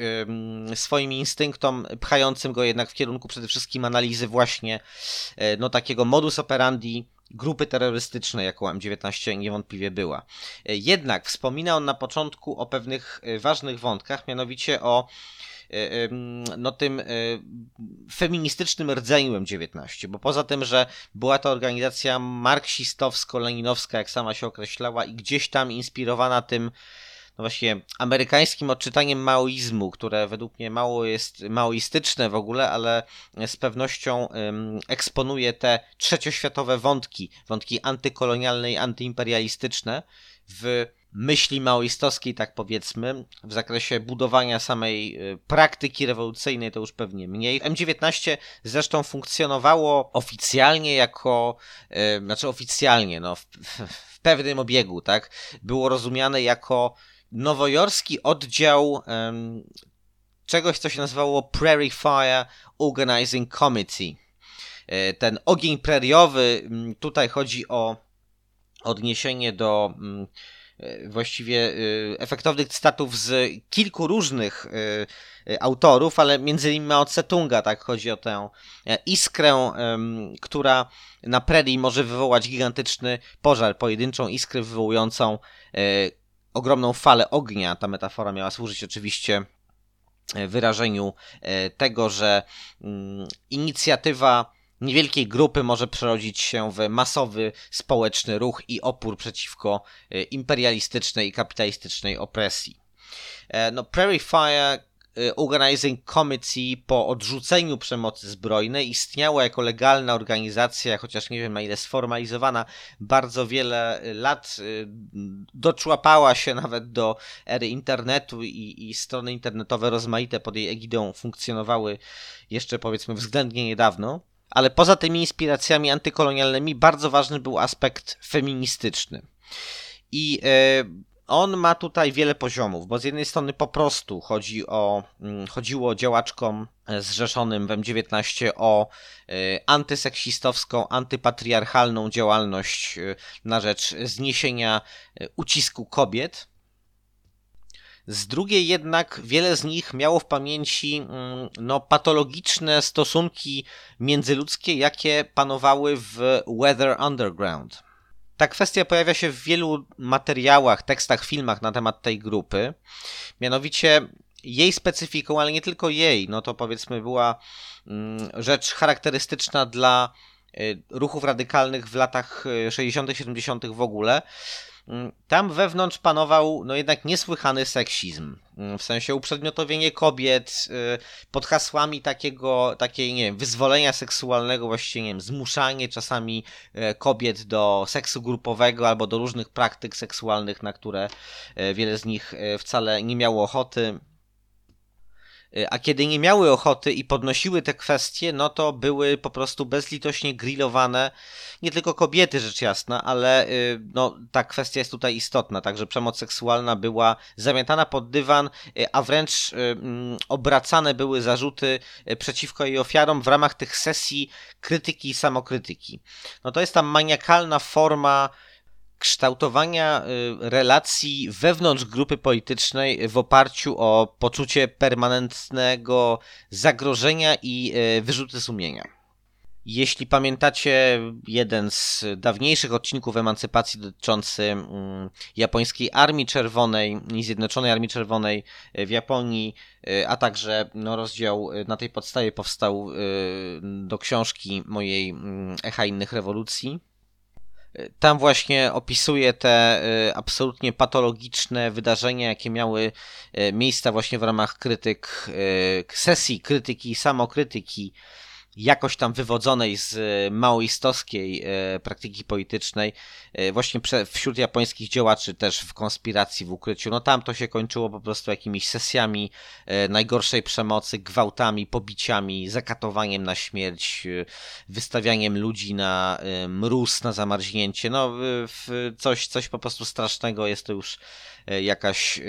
swoim instynktom, pchającym go jednak w kierunku przede wszystkim analizy właśnie no, takiego modus operandi grupy terrorystycznej, jaką M19 niewątpliwie była. E, Jednak wspomina on na początku o pewnych e, ważnych wątkach, mianowicie o e, no tym feministycznym rdzeniu M19, bo poza tym, że była to organizacja marksistowsko-leninowska, jak sama się określała i gdzieś tam inspirowana tym no właśnie amerykańskim odczytaniem maoizmu, które według mnie mało jest maoistyczne w ogóle, ale z pewnością eksponuje te trzecioświatowe wątki, wątki antykolonialne i antyimperialistyczne w myśli maoistowskiej, tak powiedzmy, w zakresie budowania samej y, praktyki rewolucyjnej, to już pewnie mniej. M19 zresztą funkcjonowało oficjalnie jako, y, znaczy oficjalnie, no, w, w pewnym obiegu, tak, było rozumiane jako nowojorski oddział em, czegoś, co się nazywało Prairie Fire Organizing Committee. E, Ten ogień preriowy, tutaj chodzi o odniesienie do e, właściwie e, efektownych cytatów z kilku różnych autorów, ale między innymi Mao Tse-tunga, tak chodzi o tę iskrę, która na prerii może wywołać gigantyczny pożar, pojedynczą iskrę wywołującą ogromną falę ognia. Ta metafora miała służyć oczywiście e, wyrażeniu e, tego, że mm, inicjatywa niewielkiej grupy może przerodzić się w masowy społeczny ruch i opór przeciwko e, imperialistycznej i kapitalistycznej opresji. No, Prairie Fire Organizing Committee po odrzuceniu przemocy zbrojnej istniała jako legalna organizacja, chociaż nie wiem na ile sformalizowana, bardzo wiele lat y, doczłapała się nawet do ery internetu i, i strony internetowe rozmaite pod jej egidą funkcjonowały jeszcze powiedzmy względnie niedawno. Ale poza tymi inspiracjami antykolonialnymi bardzo ważny był aspekt feministyczny. I e, on ma tutaj wiele poziomów, bo z jednej strony po prostu chodzi o, mm, chodziło działaczkom e, zrzeszonym w M19 o e, antyseksistowską, antypatriarchalną działalność e, na rzecz zniesienia ucisku kobiet. Z drugiej jednak wiele z nich miało w pamięci mm, no, patologiczne stosunki międzyludzkie, jakie panowały w Weather Underground. Ta kwestia pojawia się w wielu materiałach, tekstach, filmach na temat tej grupy. Mianowicie jej specyfiką, ale nie tylko jej, no to powiedzmy była mm, rzecz charakterystyczna dla y, ruchów radykalnych w latach y, 60., 70. w ogóle. Mm, Tam wewnątrz panował no jednak niesłychany seksizm. Mm, W sensie uprzedmiotowienie kobiet y, pod hasłami takiego, takiej, nie wiem, wyzwolenia seksualnego, właściwie, nie wiem, zmuszanie czasami e, kobiet do seksu grupowego albo do różnych praktyk seksualnych, na które e, wiele z nich e, wcale nie miało ochoty. Y, A kiedy nie miały ochoty i podnosiły te kwestie, no to były po prostu bezlitośnie grillowane nie tylko kobiety, rzecz jasna, ale y, no, ta kwestia jest tutaj istotna. Także przemoc seksualna była zamiatana pod dywan, y, a wręcz mm, obracane były zarzuty przeciwko jej ofiarom w ramach tych sesji krytyki i samokrytyki. No to jest ta maniakalna forma kształtowania y, relacji wewnątrz grupy politycznej w oparciu o poczucie permanentnego zagrożenia i y, wyrzuty sumienia. Jeśli pamiętacie jeden z dawniejszych odcinków emancypacji dotyczący mm, japońskiej Armii Czerwonej i Zjednoczonej Armii Czerwonej y, w Japonii, a także no, rozdział na tej podstawie powstał do książki mojej mm, Echa innych rewolucji, tam właśnie opisuje te y, absolutnie patologiczne wydarzenia, jakie miały y, miejsca właśnie w ramach krytyk, y, sesji krytyki samokrytyki, jakoś tam wywodzonej z y, maoistowskiej y, praktyki politycznej, y, właśnie wśród japońskich działaczy też w konspiracji, w ukryciu. No tam to się kończyło po prostu jakimiś sesjami najgorszej przemocy, gwałtami, pobiciami, zakatowaniem na śmierć, wystawianiem ludzi na mróz, na zamarznięcie. No, coś, coś po prostu strasznego. Jest to już jakaś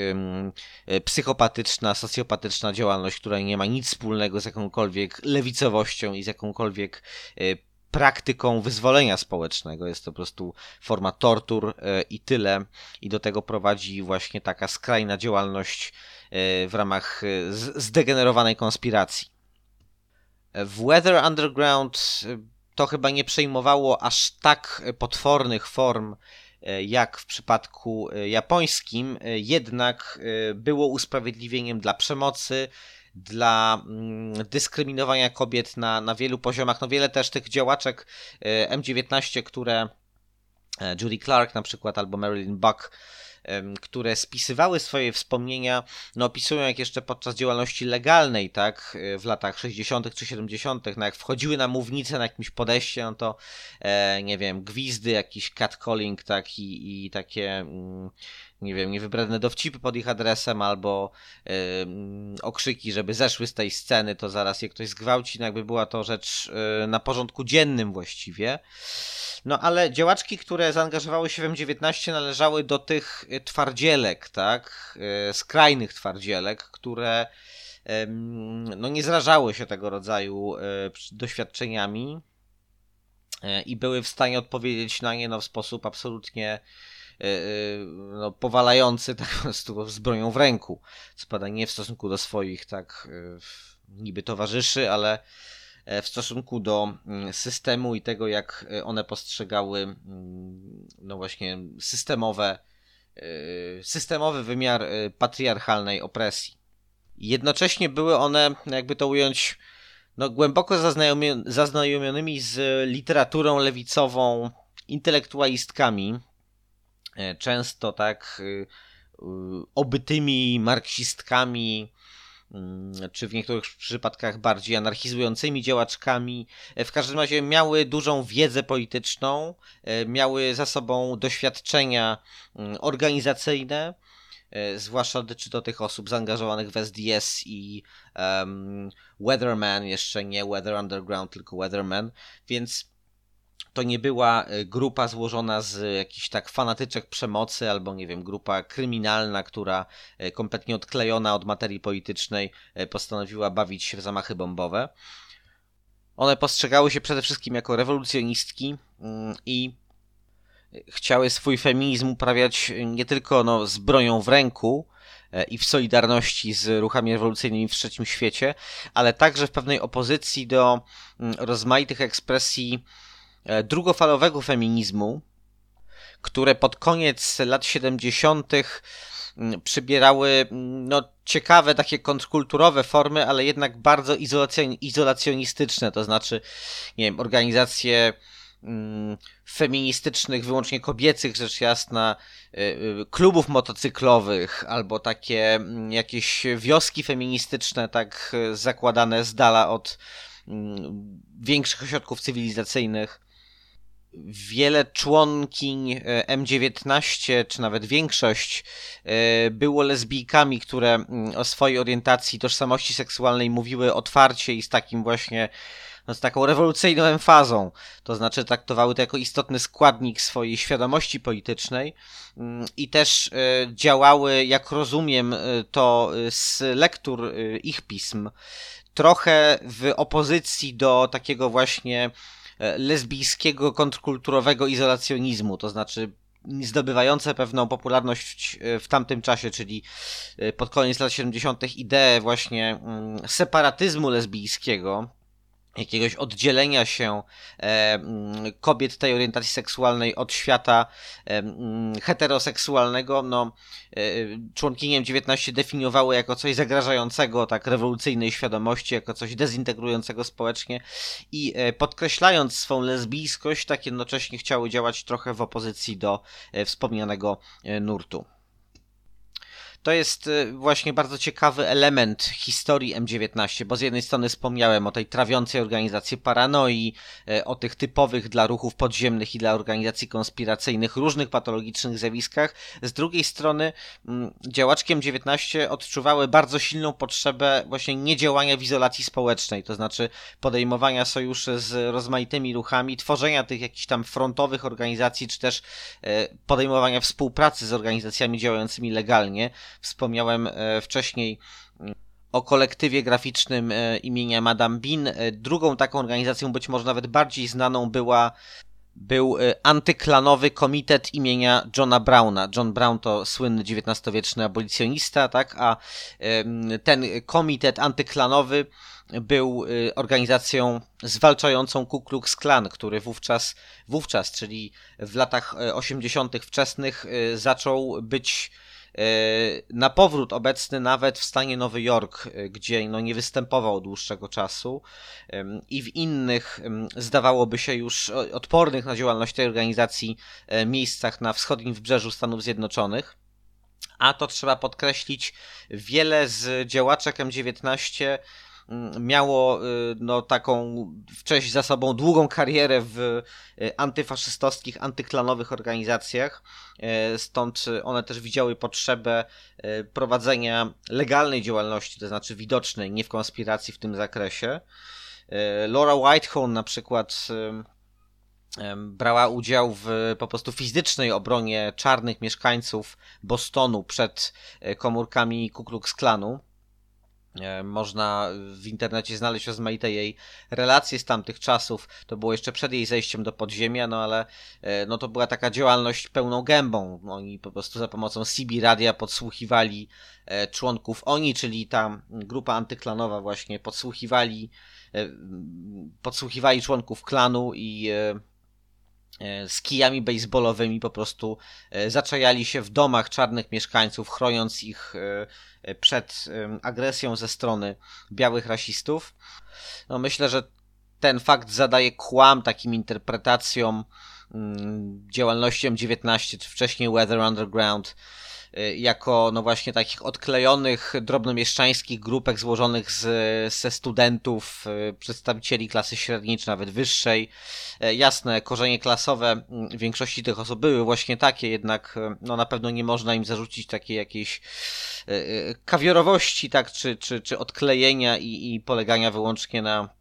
psychopatyczna, socjopatyczna działalność, która nie ma nic wspólnego z jakąkolwiek lewicowością i z jakąkolwiek y, praktyką wyzwolenia społecznego. Jest to po prostu forma tortur y, i tyle. I do tego prowadzi właśnie taka skrajna działalność y, w ramach zdegenerowanej konspiracji. W Weather Underground to chyba nie przejmowało aż tak potwornych form jak w przypadku japońskim, jednak było usprawiedliwieniem dla przemocy, dla mm, dyskryminowania kobiet na, na wielu poziomach. No wiele też tych działaczek y, M19, które e, Judy Clark na przykład albo Marilyn Buck które spisywały swoje wspomnienia, no opisują jak jeszcze podczas działalności legalnej, tak, y, w latach 60. czy 70., no jak wchodziły na mównicę na jakimś podejście, no to e, nie wiem, gwizdy, jakiś catcalling, tak, i, i takie mm, nie wiem, niewybredne dowcipy pod ich adresem, albo ym, okrzyki, żeby zeszły z tej sceny, to zaraz je ktoś zgwałci, no jakby była to rzecz y, na porządku dziennym właściwie. No ale działaczki, które zaangażowały się w M19 należały do tych y, twardzielek, tak, y, skrajnych twardzielek, które no nie zrażały się tego rodzaju doświadczeniami i były w stanie odpowiedzieć na nie no, w sposób absolutnie no, powalający, tak po prostu z bronią w ręku. Spada nie w stosunku do swoich, tak, y, niby towarzyszy, ale e, w stosunku do mm, systemu i tego, jak e, one postrzegały, mm, no właśnie, systemowe, systemowy wymiar patriarchalnej opresji. Jednocześnie były one, jakby to ująć, no, głęboko zaznajomi- zaznajomionymi z literaturą lewicową intelektualistkami, e, często tak y, y, obytymi marksistkami, mm, czy w niektórych przypadkach bardziej anarchizującymi działaczkami. E, W każdym razie miały dużą wiedzę polityczną, e, miały za sobą doświadczenia mm, organizacyjne, e, zwłaszcza dotyczy to tych osób zaangażowanych w SDS i um, Weatherman, jeszcze nie Weather Underground, tylko Weatherman, więc to nie była e, grupa złożona z jakichś tak fanatyczek przemocy, albo nie wiem, grupa kryminalna, która e, kompletnie odklejona od materii politycznej e, postanowiła bawić się w zamachy bombowe. One postrzegały się przede wszystkim jako rewolucjonistki mm, i chciały swój feminizm uprawiać nie tylko no, z bronią w ręku i w solidarności z ruchami rewolucyjnymi w trzecim świecie, ale także w pewnej opozycji do mm, rozmaitych ekspresji drugofalowego feminizmu, które pod koniec lat 70. mm, przybierały mm, no, ciekawe, takie kontrkulturowe formy, ale jednak bardzo izolacjon- izolacjonistyczne, to znaczy, nie wiem, organizacje mm, feministycznych, wyłącznie kobiecych, rzecz jasna, y, y, klubów motocyklowych, albo takie jakieś wioski feministyczne, tak zakładane z dala od większych ośrodków cywilizacyjnych wiele członkiń e, M19, czy nawet większość, e, było lesbijkami, które mm, o swojej orientacji, tożsamości seksualnej mówiły otwarcie i z takim właśnie no, z taką rewolucyjną emfazą, to znaczy traktowały to jako istotny składnik swojej świadomości politycznej mm, i też e, działały, jak rozumiem, to z lektur ich pism, trochę w opozycji do takiego właśnie lesbijskiego, kontrkulturowego izolacjonizmu, to znaczy zdobywające pewną popularność e, w tamtym czasie, czyli e, pod koniec lat 70. ideę właśnie mm, separatyzmu lesbijskiego, jakiegoś oddzielenia się e, kobiet tej orientacji seksualnej od świata e, heteroseksualnego, no, e, członkiniem 19 definiowały jako coś zagrażającego tak rewolucyjnej świadomości, jako coś dezintegrującego społecznie i podkreślając swą lesbijskość, tak jednocześnie chciały działać trochę w opozycji do wspomnianego nurtu. To jest y, właśnie bardzo ciekawy element historii M19, bo z jednej strony wspomniałem o tej trawiącej organizacji paranoi, y, o tych typowych dla ruchów podziemnych i dla organizacji konspiracyjnych różnych patologicznych zjawiskach. Z drugiej strony mm, działaczki M19 odczuwały bardzo silną potrzebę właśnie niedziałania w izolacji społecznej, to znaczy podejmowania sojuszy z rozmaitymi ruchami, tworzenia tych jakichś tam frontowych organizacji, czy też e, podejmowania współpracy z organizacjami działającymi legalnie. Wspomniałem e, wcześniej mm, o kolektywie graficznym e, imienia Madame Bean. E, Drugą taką organizacją, być może nawet bardziej znaną, była był antyklanowy komitet imienia Johna Browna. John Brown to słynny XIX-wieczny abolicjonista, tak? A ten komitet antyklanowy był organizacją zwalczającą Ku Klux Klan, który wówczas, wówczas, czyli w latach e, 80. wczesnych, zaczął być na powrót obecny nawet w stanie Nowy Jork, e, gdzie no, nie występował dłuższego czasu i w innych, zdawałoby się już odpornych na działalność tej organizacji e, miejscach na wschodnim wybrzeżu Stanów Zjednoczonych. A to trzeba podkreślić, wiele z działaczek M19 mm, miało y, no, taką wcześniej za sobą długą karierę w y, antyfaszystowskich, antyklanowych organizacjach. E, Stąd y, one też widziały potrzebę e, prowadzenia legalnej działalności, to znaczy widocznej, nie w konspiracji w tym zakresie. E, Laura Whitehorn na przykład brała udział w po prostu fizycznej obronie czarnych mieszkańców Bostonu przed e, komórkami Ku Klux Klanu. E, Można w internecie znaleźć rozmaite jej relacje z tamtych czasów. To było jeszcze przed jej zejściem do podziemia, no ale e, no to była taka działalność pełną gębą. Oni po prostu za pomocą CB radia podsłuchiwali e, członków oni, czyli ta grupa antyklanowa właśnie podsłuchiwali podsłuchiwali członków klanu i z kijami baseballowymi po prostu e, zaczajali się w domach czarnych mieszkańców, chroniąc ich e, e, przed agresją ze strony białych rasistów. No myślę, że ten fakt zadaje kłam takim interpretacjom mm, działalności M19, czy wcześniej Weather Underground, jako no właśnie takich odklejonych, drobnomieszczańskich grupek złożonych z, ze studentów, y, przedstawicieli klasy średniej czy nawet wyższej. E, Jasne, korzenie klasowe mm, większości tych osób były właśnie takie, jednak y, no na pewno nie można im zarzucić takiej jakiejś y, y, kawiorowości, tak, czy, czy, czy odklejenia i, i polegania wyłącznie na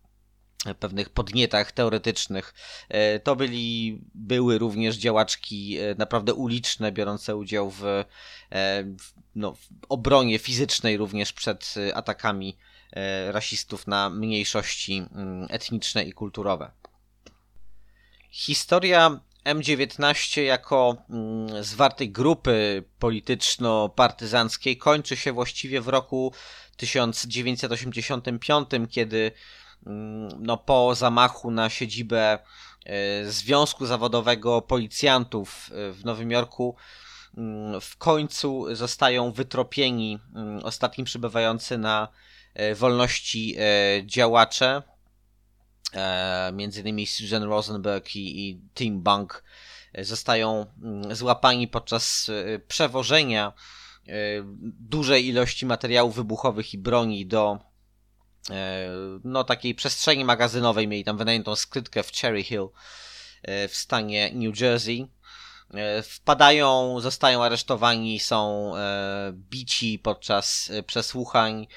pewnych podnietach teoretycznych. E, To byli, były również działaczki e, naprawdę uliczne, biorące udział w, e, w, no, w obronie fizycznej również przed atakami rasistów na mniejszości mm, etniczne i kulturowe. Historia M19 jako mm, zwartej grupy polityczno-partyzanckiej kończy się właściwie w roku 1985, kiedy no, po zamachu na siedzibę e, Związku Zawodowego Policjantów e, w Nowym Jorku mm, w końcu zostają wytropieni mm, ostatni przybywający na e, wolności działacze, między innymi Susan Rosenberg i, i Tim Bank zostają mm, złapani podczas przewożenia dużej ilości materiałów wybuchowych i broni do no takiej przestrzeni magazynowej, mieli tam wynajętą skrytkę w Cherry Hill e, w stanie New Jersey. E, Wpadają, zostają aresztowani, są e, bici podczas e, przesłuchań,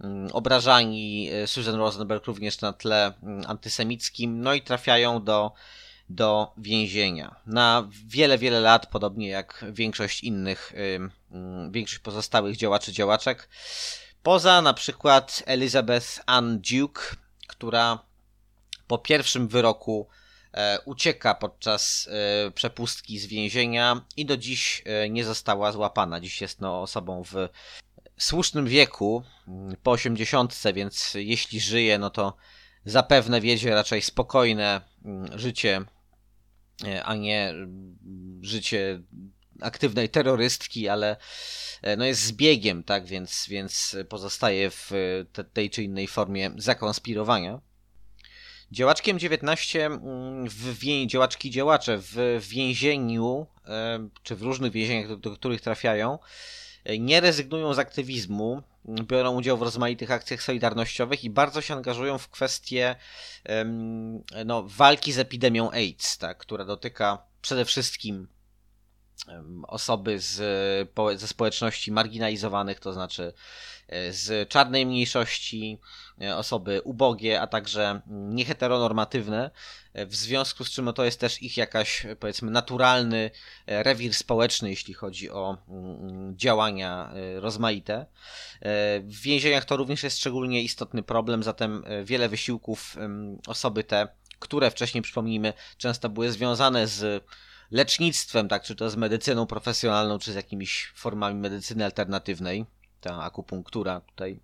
mm, obrażani e, Susan Rosenberg również na tle mm, antysemickim, no i trafiają do, do więzienia. Na wiele, wiele lat, podobnie jak większość innych, ym, większość pozostałych działaczy, działaczek. Poza na przykład Elizabeth Ann Duke, która po pierwszym wyroku e, ucieka podczas e, przepustki z więzienia i do dziś e, nie została złapana. Dziś jest no, osobą w słusznym wieku, mm, po 80, więc jeśli żyje, no to zapewne wiedzie raczej spokojne mm, życie, a nie mm, życie aktywnej terrorystki, ale e, no jest zbiegiem, tak, więc, więc pozostaje w e, te, tej czy innej formie zakonspirowania. Działaczkiem 19, mm, w działaczki działacze w więzieniu, e, czy w różnych więzieniach, do, do których trafiają, nie rezygnują z aktywizmu, m, biorą udział w rozmaitych akcjach solidarnościowych i bardzo się angażują w kwestie no, walki z epidemią AIDS, tak, która dotyka przede wszystkim osoby z, po- ze społeczności marginalizowanych, to znaczy e, z czarnej mniejszości, e, osoby ubogie, a także nieheteronormatywne, e, w związku z czym no, to jest też ich jakaś, e, powiedzmy, naturalny e, rewir społeczny, jeśli chodzi o mm, działania e, rozmaite. E, W więzieniach to również jest szczególnie istotny problem, zatem e, wiele wysiłków osoby te, które wcześniej, przypomnijmy, często były związane z lecznictwem, tak, czy to z medycyną profesjonalną, czy z jakimiś formami medycyny alternatywnej. Ta akupunktura tutaj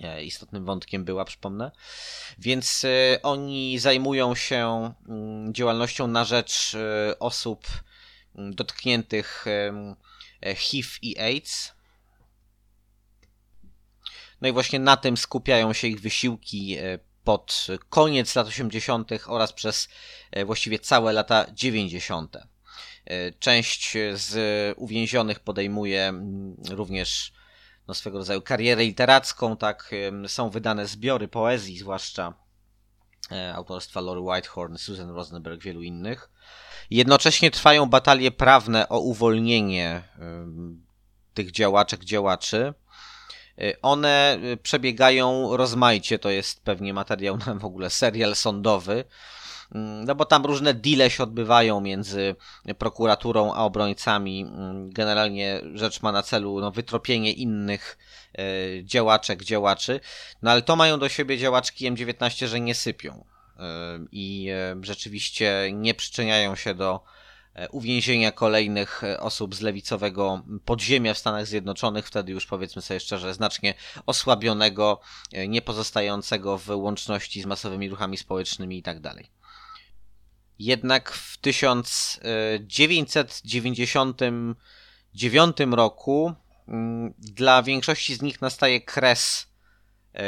e, istotnym wątkiem była, przypomnę. Więc e, oni zajmują się mm, działalnością na rzecz e, osób mm, dotkniętych HIV i AIDS. No i właśnie na tym skupiają się ich wysiłki pod koniec lat 80. oraz przez e, właściwie całe lata 90. E, Część z uwięzionych podejmuje mm, również no, swego rodzaju karierę literacką, tak, są wydane zbiory poezji, zwłaszcza e, autorstwa Lori Whitehorn, Susan Rosenberg, wielu innych. Jednocześnie trwają batalie prawne o uwolnienie tych działaczek, działaczy. E, One e, przebiegają rozmaicie, to jest pewnie materiał na w ogóle serial sądowy, Mm, no bo tam różne deale się odbywają między prokuraturą a obrońcami. Mm, Generalnie rzecz ma na celu no, wytropienie innych e, działaczek, działaczy, no ale to mają do siebie działaczki M19, że nie sypią i rzeczywiście nie przyczyniają się do uwięzienia kolejnych e, osób z lewicowego podziemia w Stanach Zjednoczonych, wtedy już powiedzmy sobie szczerze, znacznie osłabionego, e, nie pozostającego w łączności z masowymi ruchami społecznymi i tak. Jednak w 1999 roku mm, dla większości z nich nastaje kres e,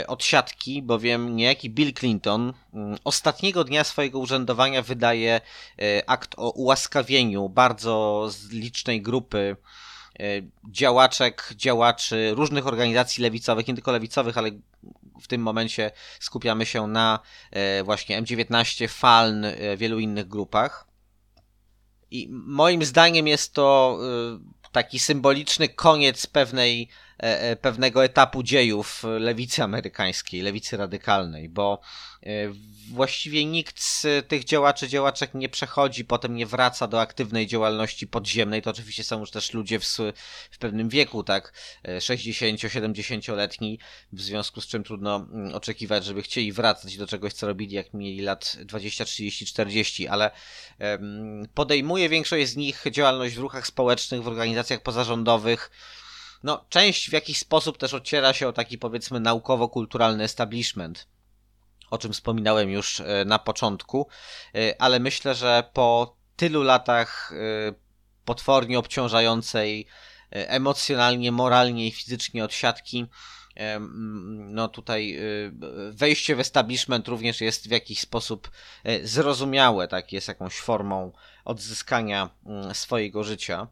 odsiadki, bowiem niejaki Bill Clinton mm, ostatniego dnia swojego urzędowania wydaje e, akt o ułaskawieniu bardzo licznej grupy e, działaczek, działaczy różnych organizacji lewicowych, nie tylko lewicowych, ale w tym momencie skupiamy się na e, właśnie M19, Faln, e, wielu innych grupach. I moim zdaniem jest to e, taki symboliczny koniec pewnej, e, e, pewnego etapu dziejów lewicy amerykańskiej, lewicy radykalnej, bo e, właściwie nikt z tych działaczy, działaczek nie przechodzi, potem nie wraca do aktywnej działalności podziemnej. To oczywiście są już też ludzie w, w pewnym wieku, tak, e, 60-70-letni, w związku z czym trudno mm, oczekiwać, żeby chcieli wracać do czegoś, co robili, jak mieli lat 20, 30, 40, ale podejmuje większość z nich działalność w ruchach społecznych, w organizacjach pozarządowych. No, część w jakiś sposób też ociera się o taki powiedzmy naukowo-kulturalny establishment, o czym wspominałem już e, na początku, E, ale myślę, że po tylu latach e, potwornie obciążającej emocjonalnie, moralnie i fizycznie odsiadki, no tutaj y, wejście w establishment również jest w jakiś sposób e, zrozumiałe, tak, jest jakąś formą odzyskania mm, swojego życia.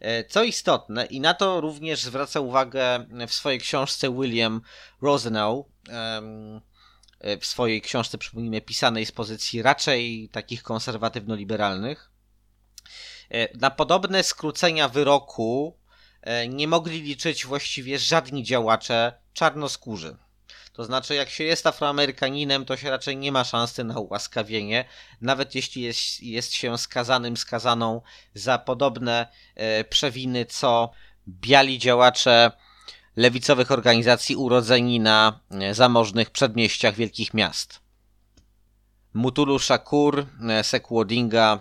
E, Co istotne, i na to również zwraca uwagę w swojej książce William Rosenau, e, w swojej książce, przypomnijmy, pisanej z pozycji raczej takich konserwatywno-liberalnych. Na podobne skrócenia wyroku nie mogli liczyć właściwie żadni działacze czarnoskórzy. To znaczy, jak się jest Afroamerykaninem, to się raczej nie ma szansy na ułaskawienie, nawet jeśli jest, jest się skazanym, skazaną za podobne e, przewiny, co biali działacze lewicowych organizacji urodzeni na e, zamożnych przedmieściach wielkich miast. Mutulu Shakur, e, Seku Odinga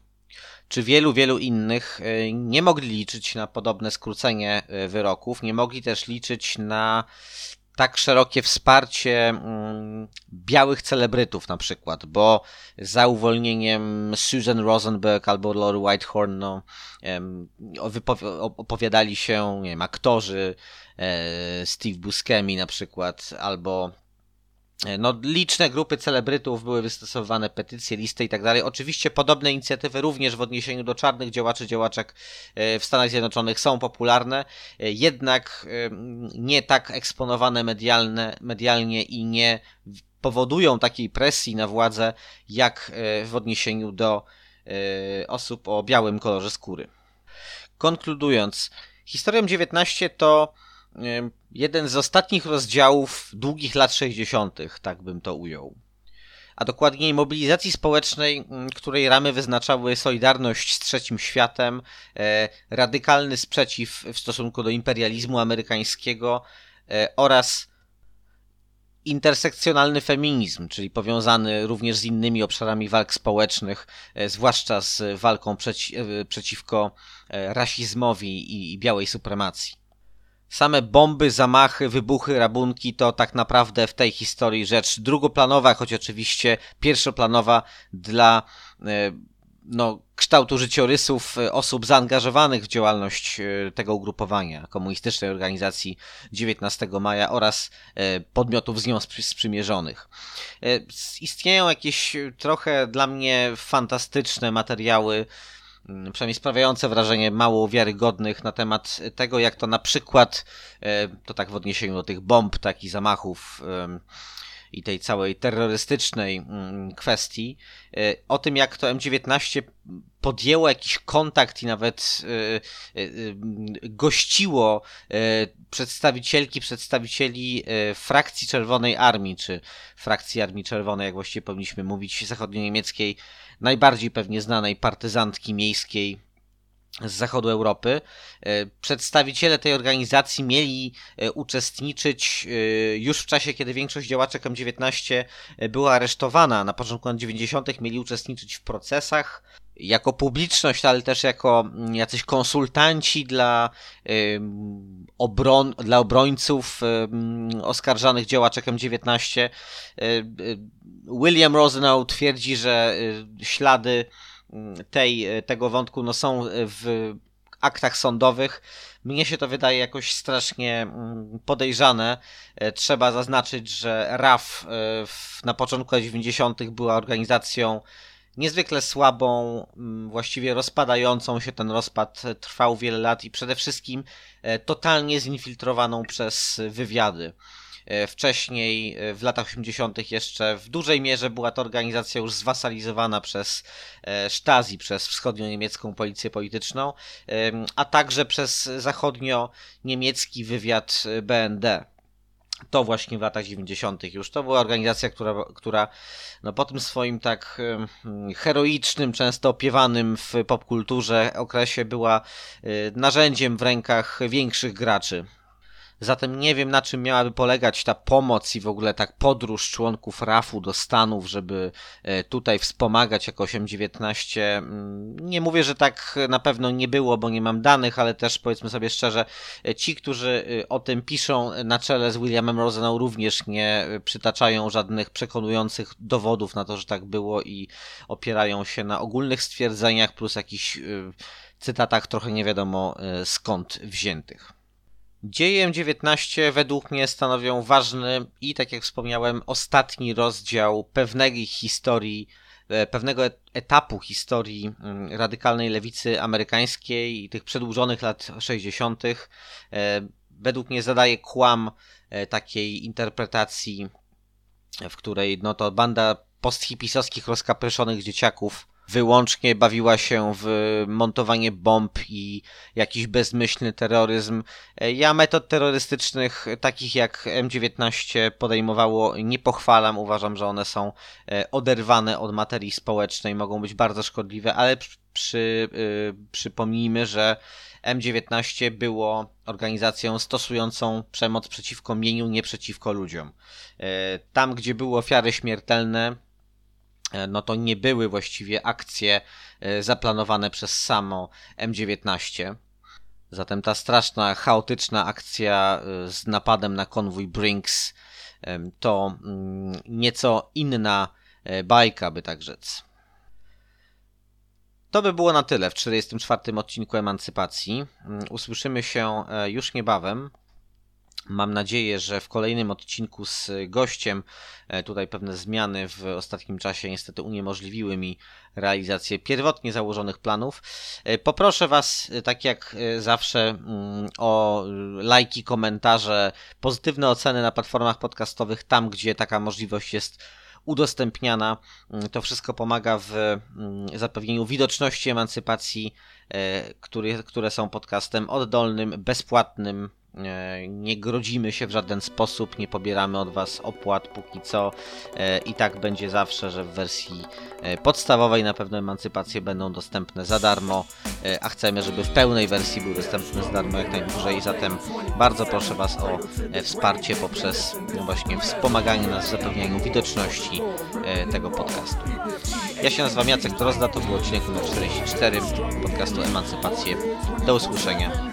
czy wielu, wielu innych e, nie mogli liczyć na podobne skrócenie wyroków, nie mogli też liczyć na tak szerokie wsparcie mm, białych celebrytów na przykład, bo za uwolnieniem Susan Rosenberg albo Lori Whitehorn no, opowiadali się nie wiem, aktorzy, e, Steve Buscemi na przykład, albo no, liczne grupy celebrytów były wystosowane, petycje, listy i tak dalej. Oczywiście podobne inicjatywy również w odniesieniu do czarnych działaczy, działaczek e, w Stanach Zjednoczonych są popularne, e, jednak e, nie tak eksponowane medialne, medialnie i nie powodują takiej presji na władzę, jak e, w odniesieniu do e, osób o białym kolorze skóry. Konkludując, Historią 19 to jeden z ostatnich rozdziałów długich lat 60., tak bym to ujął. A dokładniej mobilizacji społecznej, której ramy wyznaczały solidarność z trzecim światem, e, radykalny sprzeciw w stosunku do imperializmu amerykańskiego e, oraz intersekcjonalny feminizm, czyli powiązany również z innymi obszarami walk społecznych, e, zwłaszcza z walką przeci przeciwko rasizmowi i białej supremacji. Same bomby, zamachy, wybuchy, rabunki to tak naprawdę w tej historii rzecz drugoplanowa, choć oczywiście pierwszoplanowa dla e, no, kształtu życiorysów e, osób zaangażowanych w działalność e, tego ugrupowania, komunistycznej organizacji 19 maja oraz podmiotów z nią sprzy- sprzymierzonych. Istnieją jakieś trochę dla mnie fantastyczne materiały, przynajmniej sprawiające wrażenie mało wiarygodnych na temat tego, jak to na przykład, e, to tak w odniesieniu do tych bomb, tak i zamachów em, i tej całej terrorystycznej mm, kwestii, e, o tym jak to M19 podjęło jakiś kontakt i nawet e, e, gościło e, przedstawicielki, przedstawicieli e, frakcji Czerwonej Armii, czy frakcji Armii Czerwonej, jak właściwie powinniśmy mówić, zachodnio-niemieckiej, najbardziej pewnie znanej partyzantki miejskiej z zachodu Europy. E, Przedstawiciele tej organizacji mieli e, uczestniczyć e, już w czasie, kiedy większość działaczek M19 była aresztowana. Na początku lat 90. mieli uczestniczyć w procesach jako publiczność, ale też jako mm, jacyś konsultanci dla, obron, dla obrońców oskarżanych działaczek M19. E, e, William Rosenau twierdzi, że e, ślady mm, tej, tego wątku no, są w aktach sądowych. Mnie się to wydaje jakoś strasznie mm, podejrzane. Trzeba zaznaczyć, że RAF na początku lat 90. była organizacją niezwykle słabą, mm, właściwie rozpadającą się. Ten rozpad e, trwał wiele lat i przede wszystkim e, totalnie zinfiltrowaną przez wywiady. E, Wcześniej, w latach 80., jeszcze w dużej mierze była to organizacja już zwasalizowana przez Stasi, przez wschodnio-niemiecką policję polityczną, a także przez zachodnio-niemiecki wywiad BND. To właśnie w latach 90. już. To była organizacja, która, która no po tym swoim tak heroicznym, często opiewanym w popkulturze okresie była e, narzędziem w rękach większych graczy. Zatem nie wiem, na czym miałaby polegać ta pomoc i w ogóle tak podróż członków RAF-u do Stanów, żeby e, tutaj wspomagać jakoś M19. Mm, Nie mówię, że tak na pewno nie było, bo nie mam danych, ale też powiedzmy sobie szczerze, e, ci, którzy e, o tym piszą na czele z Williamem Rosenau również nie przytaczają żadnych przekonujących dowodów na to, że tak było i opierają się na ogólnych stwierdzeniach plus jakichś cytatach trochę nie wiadomo skąd wziętych. Dzieje M19 według mnie stanowią ważny i, tak jak wspomniałem, ostatni rozdział pewnej historii, e, pewnego et- etapu historii mm, radykalnej lewicy amerykańskiej i tych przedłużonych lat 60. E, Według mnie zadaje kłam e, takiej interpretacji w której no to banda posthipisowskich rozkapryszonych dzieciaków wyłącznie bawiła się w montowanie bomb i jakiś bezmyślny terroryzm. Ja metod terrorystycznych takich jak M19 podejmowało nie pochwalam, uważam, że one są e, oderwane od materii społecznej, mogą być bardzo szkodliwe, ale przy, przy, y, przypomnijmy, że M19 było organizacją stosującą przemoc przeciwko mieniu, nie przeciwko ludziom. E, Tam, gdzie były ofiary śmiertelne, e, no to nie były właściwie akcje e, zaplanowane przez samo M19. Zatem ta straszna, chaotyczna akcja e, z napadem na konwój Brinks to mm, nieco inna e, bajka, by tak rzec. To by było na tyle w 44. odcinku Emancypacji. Mm, Usłyszymy się e, już niebawem. Mam nadzieję, że w kolejnym odcinku z gościem, e, tutaj pewne zmiany w ostatnim czasie niestety uniemożliwiły mi realizację pierwotnie założonych planów. E, Poproszę Was, e, tak jak zawsze, mm, o lajki, komentarze, pozytywne oceny na platformach podcastowych, tam gdzie taka możliwość jest udostępniana. Mm, To wszystko pomaga w mm, zapewnieniu widoczności emancypacji, e, który, które są podcastem oddolnym, bezpłatnym. E, Nie grodzimy się w żaden sposób, nie pobieramy od Was opłat póki co e, i tak będzie zawsze, że w wersji e, podstawowej na pewno emancypacje będą dostępne za darmo, a chcemy, żeby w pełnej wersji były dostępne za darmo jak najdłużej. Zatem bardzo proszę Was o wsparcie poprzez no właśnie wspomaganie nas w zapewnianiu widoczności tego podcastu. Ja się nazywam Jacek Drozda, to był odcinek numer 44 podcastu Emancypacje. Do usłyszenia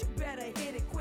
you better hit it